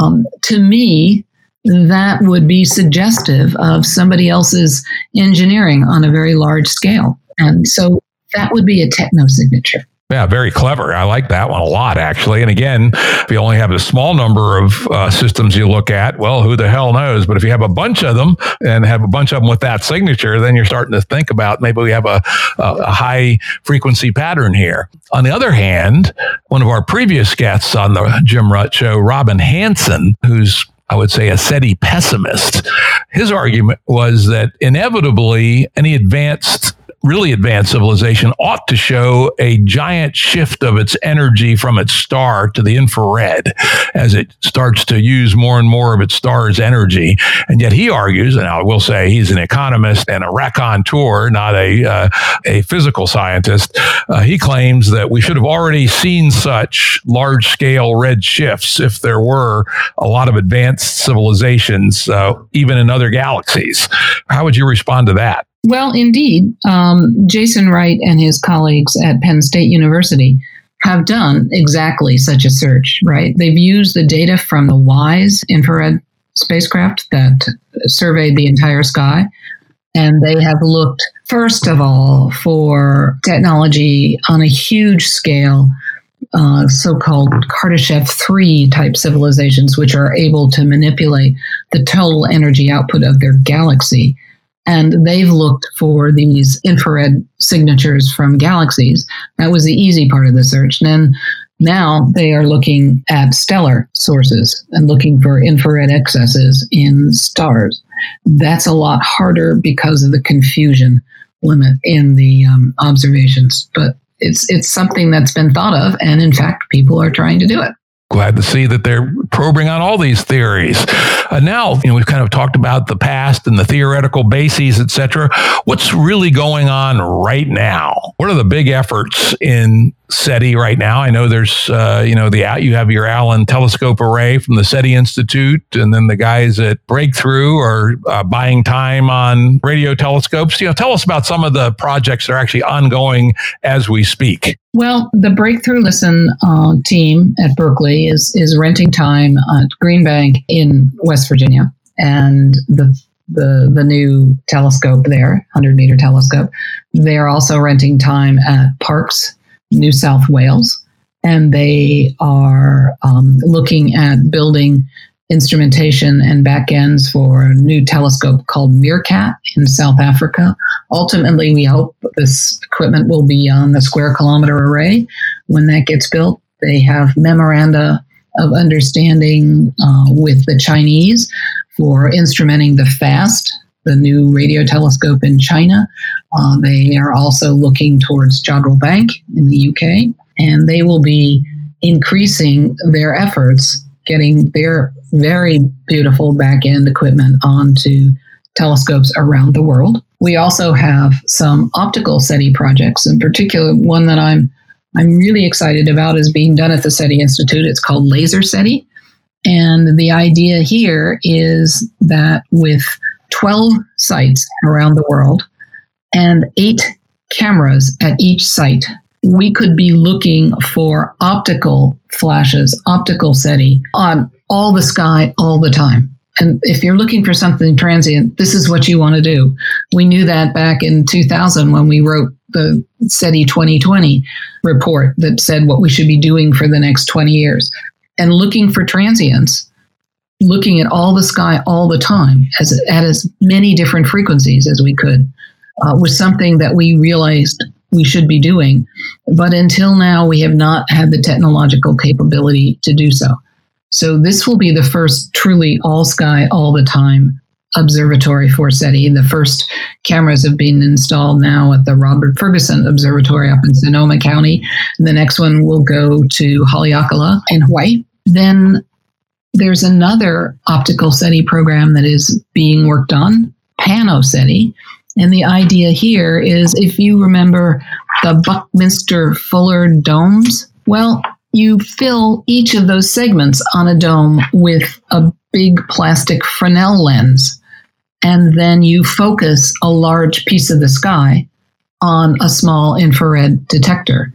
Um, to me, that would be suggestive of somebody else's engineering on a very large scale. And so that would be a techno signature. Yeah, very clever. I like that one a lot, actually. And again, if you only have a small number of uh, systems you look at, well, who the hell knows? But if you have a bunch of them and have a bunch of them with that signature, then you're starting to think about maybe we have a, a high frequency pattern here. On the other hand, one of our previous guests on the Jim Rutt show, Robin Hanson, who's I would say a SETI pessimist. His argument was that inevitably any advanced really advanced civilization ought to show a giant shift of its energy from its star to the infrared as it starts to use more and more of its star's energy. And yet he argues, and I will say he's an economist and a raconteur, not a, uh, a physical scientist. Uh, he claims that we should have already seen such large scale red shifts if there were a lot of advanced civilizations, uh, even in other galaxies. How would you respond to that? Well, indeed, um, Jason Wright and his colleagues at Penn State University have done exactly such a search, right? They've used the data from the WISE infrared spacecraft that surveyed the entire sky. And they have looked, first of all, for technology on a huge scale, uh, so called Kardashev 3 type civilizations, which are able to manipulate the total energy output of their galaxy and they've looked for these infrared signatures from galaxies. That was the easy part of the search. And then now they are looking at stellar sources and looking for infrared excesses in stars. That's a lot harder because of the confusion limit in the um, observations, but it's it's something that's been thought of, and in fact, people are trying to do it glad to see that they're probing on all these theories. Uh, now, you know, we've kind of talked about the past and the theoretical bases, etc. What's really going on right now? What are the big efforts in SETI right now. I know there's, uh, you know, the you have your Allen Telescope Array from the SETI Institute, and then the guys at Breakthrough are uh, buying time on radio telescopes. You know, tell us about some of the projects that are actually ongoing as we speak. Well, the Breakthrough Listen uh, team at Berkeley is is renting time at Green Bank in West Virginia, and the the the new telescope there, 100 meter telescope. They are also renting time at Parkes, New South Wales, and they are um, looking at building instrumentation and backends for a new telescope called Meerkat in South Africa. Ultimately, we hope this equipment will be on the Square Kilometer Array when that gets built. They have memoranda of understanding uh, with the Chinese for instrumenting the FAST the new radio telescope in China. Uh, they are also looking towards Jodrell Bank in the UK, and they will be increasing their efforts getting their very beautiful back end equipment onto telescopes around the world. We also have some optical SETI projects, in particular, one that I'm I'm really excited about is being done at the SETI Institute. It's called Laser SETI. And the idea here is that with 12 sites around the world and eight cameras at each site. We could be looking for optical flashes, optical SETI on all the sky all the time. And if you're looking for something transient, this is what you want to do. We knew that back in 2000 when we wrote the SETI 2020 report that said what we should be doing for the next 20 years. And looking for transients looking at all the sky all the time as at as many different frequencies as we could uh, was something that we realized we should be doing. But until now, we have not had the technological capability to do so. So this will be the first truly all sky all the time observatory for SETI. The first cameras have been installed now at the Robert Ferguson Observatory up in Sonoma County. The next one will go to Haleakala in Hawaii. Then there's another optical SETI program that is being worked on, PanoSETI. And the idea here is if you remember the Buckminster Fuller domes, well, you fill each of those segments on a dome with a big plastic Fresnel lens and then you focus a large piece of the sky on a small infrared detector.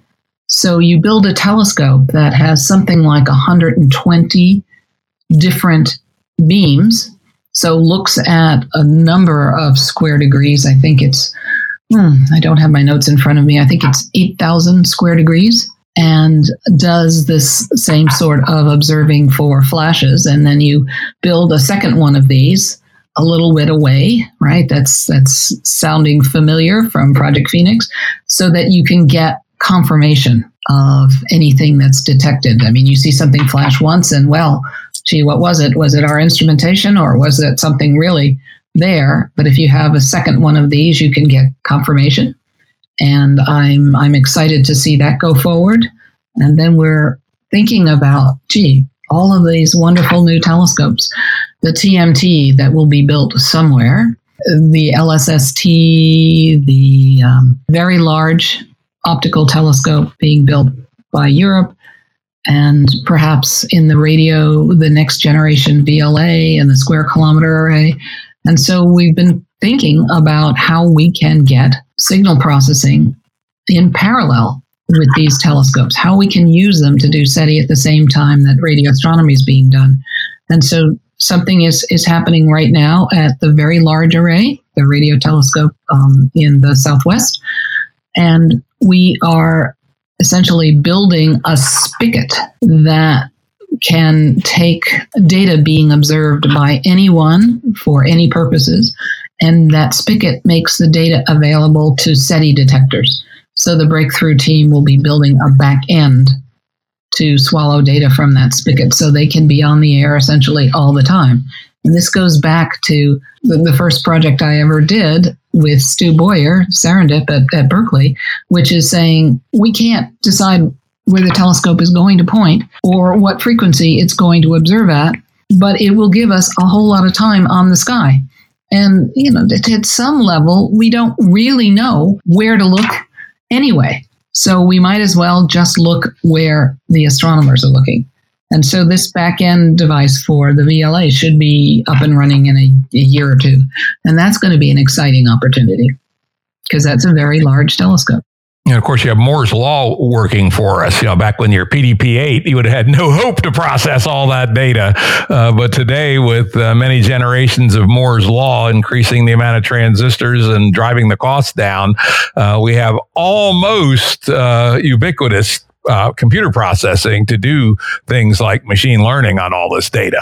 So you build a telescope that has something like 120 different beams. So looks at a number of square degrees. I think it's, hmm, I don't have my notes in front of me. I think it's 8,000 square degrees and does this same sort of observing for flashes. And then you build a second one of these a little bit away, right? That's that's sounding familiar from Project Phoenix, so that you can get confirmation of anything that's detected. I mean, you see something flash once, and well, gee, what was it? Was it our instrumentation, or was it something really there? But if you have a second one of these, you can get confirmation, and I'm I'm excited to see that go forward. And then we're thinking about, gee, all of these wonderful new telescopes the TMT that will be built somewhere, the LSST, the um, very large optical telescope being built by Europe, and perhaps in the radio, the next generation VLA and the square kilometer array. And so we've been thinking about how we can get signal processing in parallel with these telescopes, how we can use them to do SETI at the same time that radio astronomy is being done. And so something is, is happening right now at the Very Large Array, the radio telescope um, in the Southwest. And we are essentially building a spigot that can take data being observed by anyone for any purposes, and that spigot makes the data available to SETI detectors. So the breakthrough team will be building a back end to swallow data from that spigot so they can be on the air essentially all the time. And this goes back to the, the first project I ever did with Stu Bowyer, Serendip at, at Berkeley, which is saying we can't decide where the telescope is going to point or what frequency it's going to observe at, but it will give us a whole lot of time on the sky. And, you know, at some level, we don't really know where to look anyway. So we might as well just look where the astronomers are looking. And so this back end device for the VLA should be up and running in a, a year or two. And that's going to be an exciting opportunity because that's a very large telescope. And of course, you have Moore's Law working for us. You know, back when you're PDP 8, you would have had no (laughs) hope to process all that data. Uh, but today, with uh, many generations of Moore's Law increasing the amount of transistors and driving the cost down, uh, we have almost uh, ubiquitous uh, computer processing to do things like machine learning on all this data.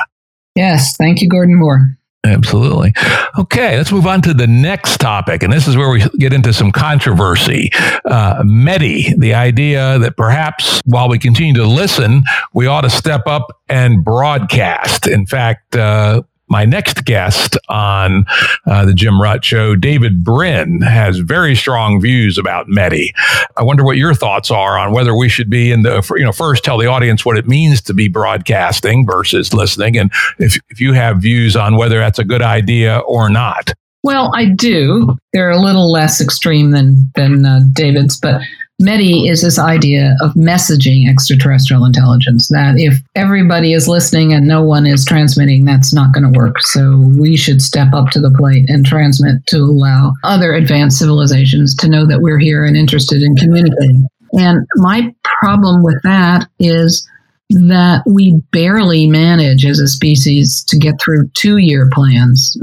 Yes. Thank you, Gordon Moore. Absolutely. Okay, let's move on to the next topic. And this is where we get into some controversy. Uh, METI, the idea that perhaps while we continue to listen, we ought to step up and broadcast. In fact, uh, my next guest on uh, the Jim Rutt Show, David Brin, has very strong views about METI. I wonder what your thoughts are on whether we should be in the, you know, first tell the audience what it means to be broadcasting versus listening, and if, if you have views on whether that's a good idea or not. Well, I do. They're a little less extreme than than uh, David's, but METI is this idea of messaging extraterrestrial intelligence that if everybody is listening and no one is transmitting, that's not going to work. So we should step up to the plate and transmit to allow other advanced civilizations to know that we're here and interested in communicating. And my problem with that is that we barely manage as a species to get through two year plans.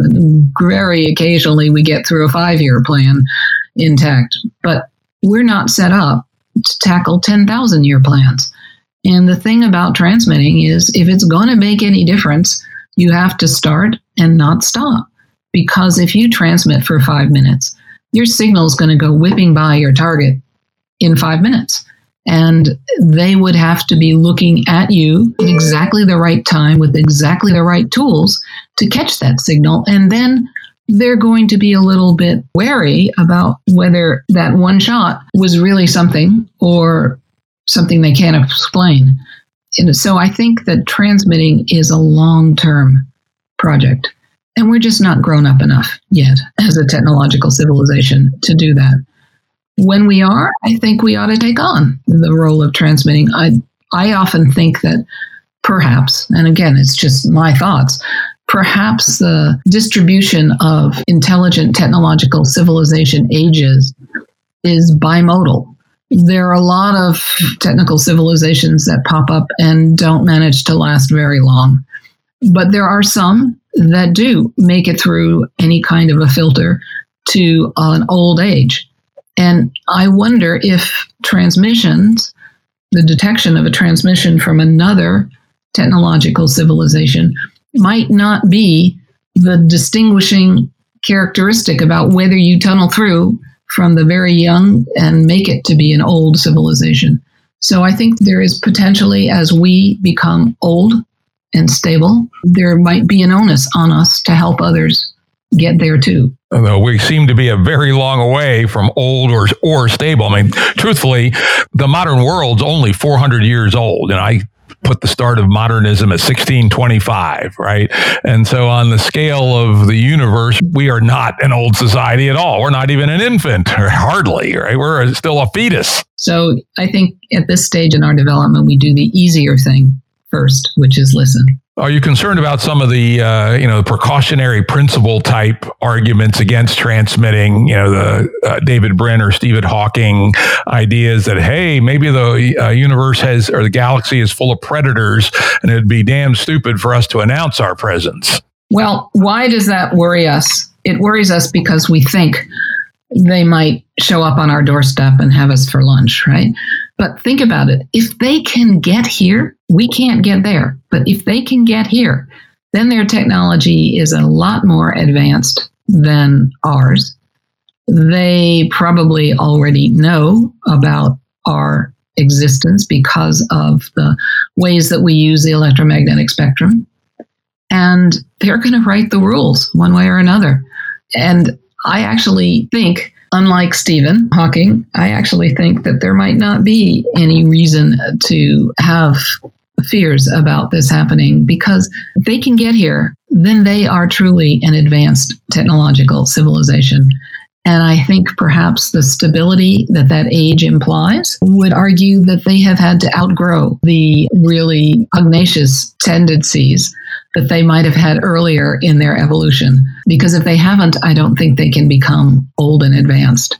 Very occasionally we get through a five year plan intact. But we're not set up to tackle 10,000 year plans. And the thing about transmitting is if it's going to make any difference, you have to start and not stop. Because if you transmit for five minutes, your signal is going to go whipping by your target in five minutes. And they would have to be looking at you at exactly the right time with exactly the right tools to catch that signal. And then they're going to be a little bit wary about whether that one shot was really something or something they can't explain. And so I think that transmitting is a long term project. And we're just not grown up enough yet as a technological civilization to do that. When we are, I think we ought to take on the role of transmitting. I, I often think that perhaps, and again, it's just my thoughts, perhaps the distribution of intelligent technological civilization ages is bimodal. There are a lot of technical civilizations that pop up and don't manage to last very long. But there are some that do make it through any kind of a filter to an old age. And I wonder if transmissions, the detection of a transmission from another technological civilization, might not be the distinguishing characteristic about whether you tunnel through from the very young and make it to be an old civilization. So I think there is potentially, as we become old and stable, there might be an onus on us to help others get there too. Although we seem to be a very long way from old or or stable. I mean, truthfully, the modern world's only 400 years old, and I put the start of modernism at 1625, right? And so, on the scale of the universe, we are not an old society at all. We're not even an infant, or (laughs) hardly, right? We're still a fetus. So, I think at this stage in our development, we do the easier thing first, which is listen. Are you concerned about some of the uh, you know the precautionary principle type arguments against transmitting? You know the uh, David Brin or Stephen Hawking ideas that hey maybe the uh, universe has or the galaxy is full of predators and it'd be damn stupid for us to announce our presence. Well, why does that worry us? It worries us because we think they might show up on our doorstep and have us for lunch, right? But think about it. If they can get here, we can't get there. But if they can get here, then their technology is a lot more advanced than ours. They probably already know about our existence because of the ways that we use the electromagnetic spectrum. And they're going to write the rules one way or another. And I actually think unlike Stephen Hawking, I actually think that there might not be any reason to have fears about this happening because if they can get here, then they are truly an advanced technological civilization. And I think perhaps the stability that that age implies would argue that they have had to outgrow the really pugnacious tendencies that they might have had earlier in their evolution. Because if they haven't, I don't think they can become old and advanced.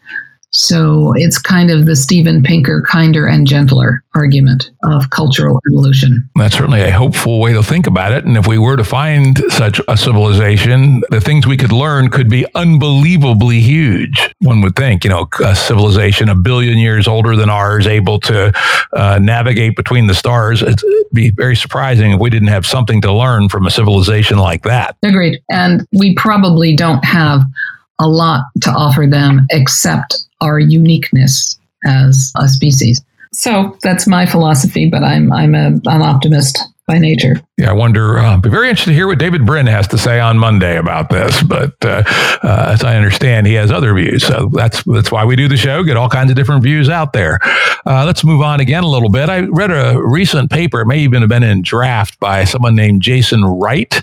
So it's kind of the Steven Pinker kinder and gentler argument of cultural evolution. That's certainly a hopeful way to think about it. And if we were to find such a civilization, the things we could learn could be unbelievably huge. One would think, you know, a civilization a billion years older than ours, able to uh, navigate between the stars. It'd be very surprising if we didn't have something to learn from a civilization like that. Agreed. And we probably don't have a lot to offer them except our uniqueness as a species. So that's my philosophy, but I'm I'm a, an optimist by nature. Yeah, I wonder. Uh, be very interested to hear what David Brin has to say on Monday about this. But uh, uh, as I understand, he has other views. So that's that's why we do the show. Get all kinds of different views out there. Uh, let's move on again a little bit. I read a recent paper. It may even have been in draft by someone named Jason Wright,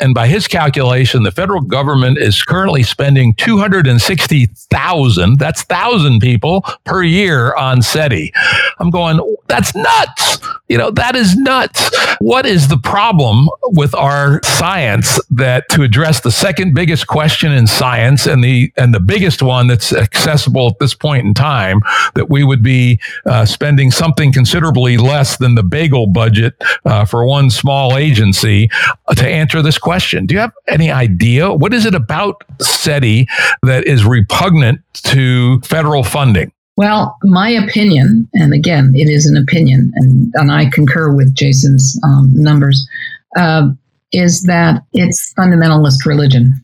and by his calculation, the federal government is currently spending two hundred and sixty thousand. That's thousand people per year on SETI. I'm going. That's nuts. You know that is nuts. What is the problem? Problem with our science that to address the second biggest question in science and the and the biggest one that's accessible at this point in time that we would be uh, spending something considerably less than the bagel budget uh, for one small agency uh, to answer this question. Do you have any idea what is it about SETI that is repugnant to federal funding? Well, my opinion, and again, it is an opinion, and, and I concur with Jason's um, numbers, uh, is that it's fundamentalist religion.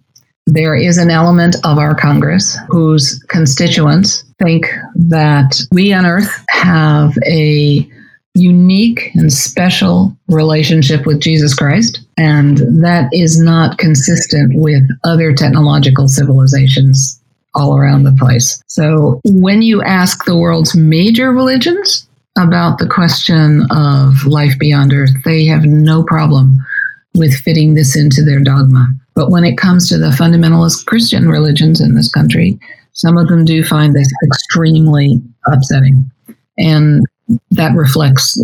There is an element of our Congress whose constituents think that we on Earth have a unique and special relationship with Jesus Christ, and that is not consistent with other technological civilizations all around the place. So when you ask the world's major religions about the question of life beyond Earth, they have no problem with fitting this into their dogma. But when it comes to the fundamentalist Christian religions in this country, some of them do find this extremely upsetting. And that reflects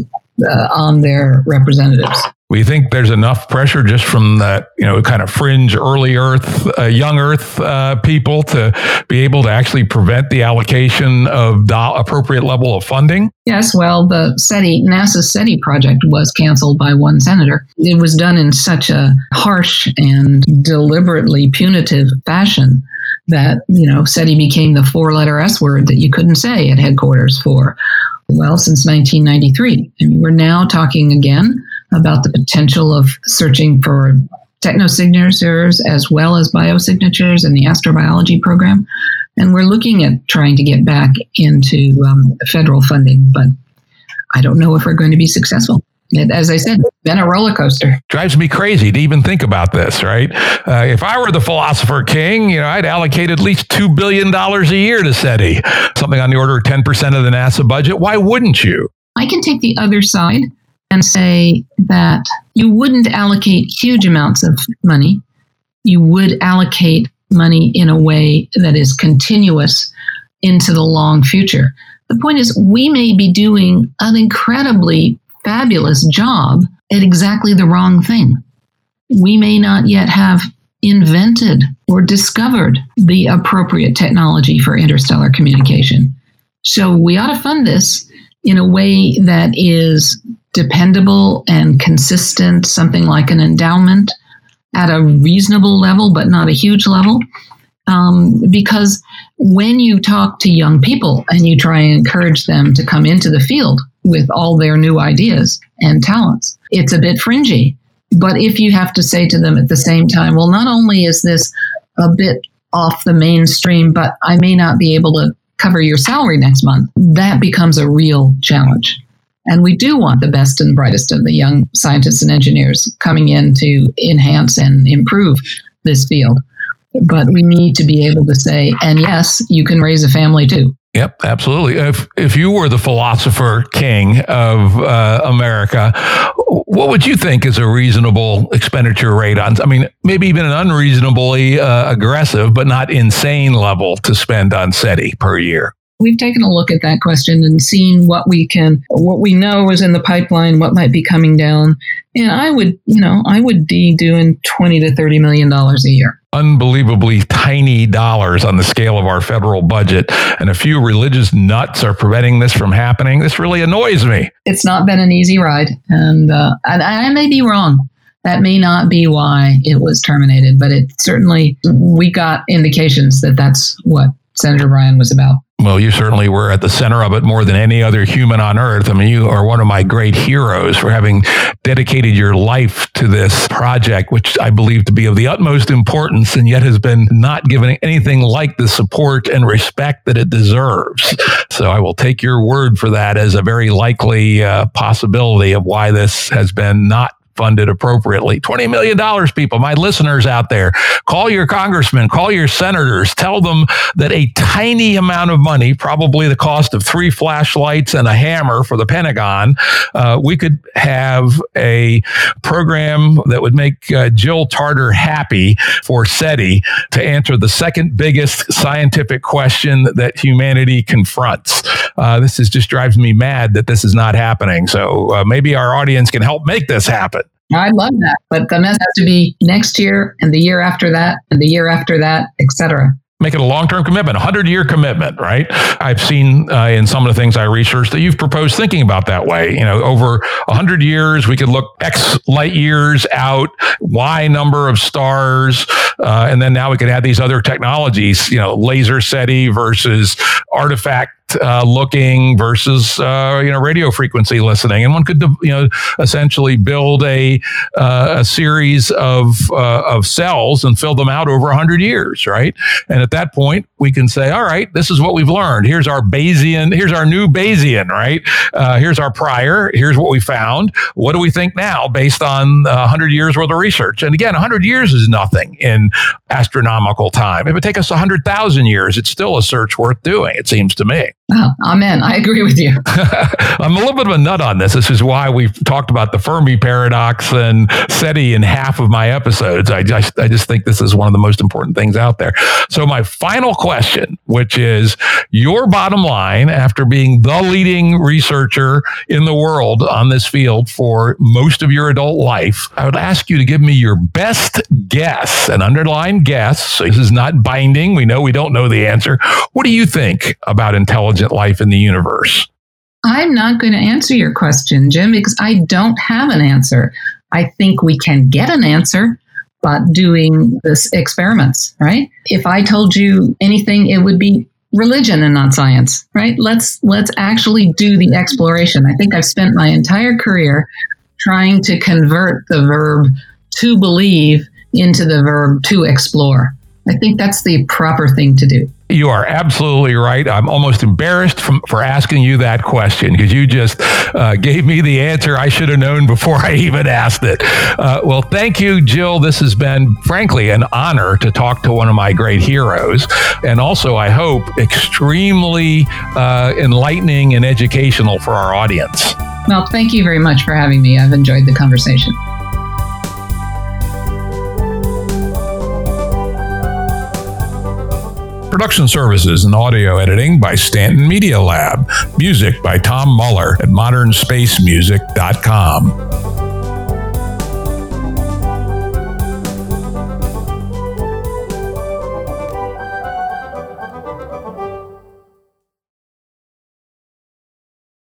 uh, on their representatives. We think there's enough pressure just from that, you know, kind of fringe early Earth, uh, young Earth uh, people to be able to actually prevent the allocation of do- appropriate level of funding. Yes, well, the SETI, NASA's SETI project was canceled by one senator. It was done in such a harsh and deliberately punitive fashion that, you know, SETI became the four letter S word that you couldn't say at headquarters for well, since 1993. And we're now talking again about the potential of searching for technosignatures as well as biosignatures in the astrobiology program. And we're looking at trying to get back into um, federal funding, but I don't know if we're going to be successful. It, as I said, been a roller coaster. Drives me crazy to even think about this, right? Uh, if I were the philosopher king, you know, I'd allocate at least $2 billion a year to SETI, something on the order of 10% of the NASA budget. Why wouldn't you? I can take the other side and say that you wouldn't allocate huge amounts of money. You would allocate money in a way that is continuous into the long future. The point is, we may be doing an incredibly fabulous job at exactly the wrong thing. We may not yet have invented or discovered the appropriate technology for interstellar communication. So we ought to fund this in a way that is dependable and consistent, something like an endowment at a reasonable level, but not a huge level. Um, because when you talk to young people and you try and encourage them to come into the field with all their new ideas and talents, it's a bit fringy. But if you have to say to them at the same time, well, not only is this a bit off the mainstream, but I may not be able to cover your salary next month, that becomes a real challenge. And we do want the best and brightest of the young scientists and engineers coming in to enhance and improve this field. But we need to be able to say, and yes, you can raise a family too. Yep, absolutely. If if you were the philosopher king of uh, America, what would you think is a reasonable expenditure rate on? I mean, maybe even an unreasonably uh, aggressive, but not insane level to spend on SETI per year. We've taken a look at that question and seen what we can, what we know is in the pipeline, what might be coming down. And I would, you know, I would be doing twenty to thirty million dollars a year unbelievably tiny dollars on the scale of our federal budget, and a few religious nuts are preventing this from happening. This really annoys me. It's not been an easy ride, and, uh, and I may be wrong. That may not be why it was terminated, but it certainly we got indications that that's what Senator Bryan was about. Well, you certainly were at the center of it more than any other human on earth. I mean, you are one of my great heroes for having dedicated your life to this project, which I believe to be of the utmost importance and yet has been not given anything like the support and respect that it deserves. So I will take your word for that as a very likely uh, possibility of why this has been not funded appropriately. $20 million, people, my listeners out there, call your congressmen, call your senators, tell them that a tiny amount of money, probably the cost of three flashlights and a hammer for the Pentagon, uh, we could have a program that would make uh, Jill Tarter happy for SETI to answer the second biggest scientific question that humanity confronts. Uh, this is just drives me mad that this is not happening. So uh, maybe our audience can help make this happen. I love that. But the mess has to be next year and the year after that and the year after that, etc. Make it a long term commitment, a 100 year commitment, right? I've seen uh, in some of the things I researched that you've proposed thinking about that way. You know, over 100 years, we could look X light years out, Y number of stars, uh, and then now we could add these other technologies, you know, laser SETI versus artifact uh, looking versus uh, you know radio frequency listening, and one could you know essentially build a uh, a series of uh, of cells and fill them out over hundred years, right? And at that point, we can say, all right, this is what we've learned. Here's our Bayesian. Here's our new Bayesian, right? Uh, here's our prior. Here's what we found. What do we think now, based on hundred years worth of research? And again, hundred years is nothing in astronomical time. It take us hundred thousand years, it's still a search worth doing. It seems to me. Oh, amen. I agree with you. (laughs) I'm a little bit of a nut on this. This is why we've talked about the Fermi paradox and SETI in half of my episodes. I just, I just think this is one of the most important things out there. So, my final question, which is your bottom line after being the leading researcher in the world on this field for most of your adult life, I would ask you to give me your best guess, an underlying guess. So this is not binding. We know we don't know the answer. What do you think about intelligent life in the universe? I'm not going to answer your question, Jim, because I don't have an answer. I think we can get an answer by doing this experiments, right? If I told you anything, it would be religion and not science, right? Let's let's actually do the exploration. I think I've spent my entire career trying to convert the verb to believe into the verb to explore. I think that's the proper thing to do. You are absolutely right. I'm almost embarrassed from, for asking you that question because you just uh, gave me the answer I should have known before I even asked it. Uh, well, thank you, Jill. This has been, frankly, an honor to talk to one of my great heroes. And also, I hope, extremely uh, enlightening and educational for our audience. Well, thank you very much for having me. I've enjoyed the conversation. Production services and audio editing by Stanton Media Lab. Music by Tom Muller at modernspacemusic.com.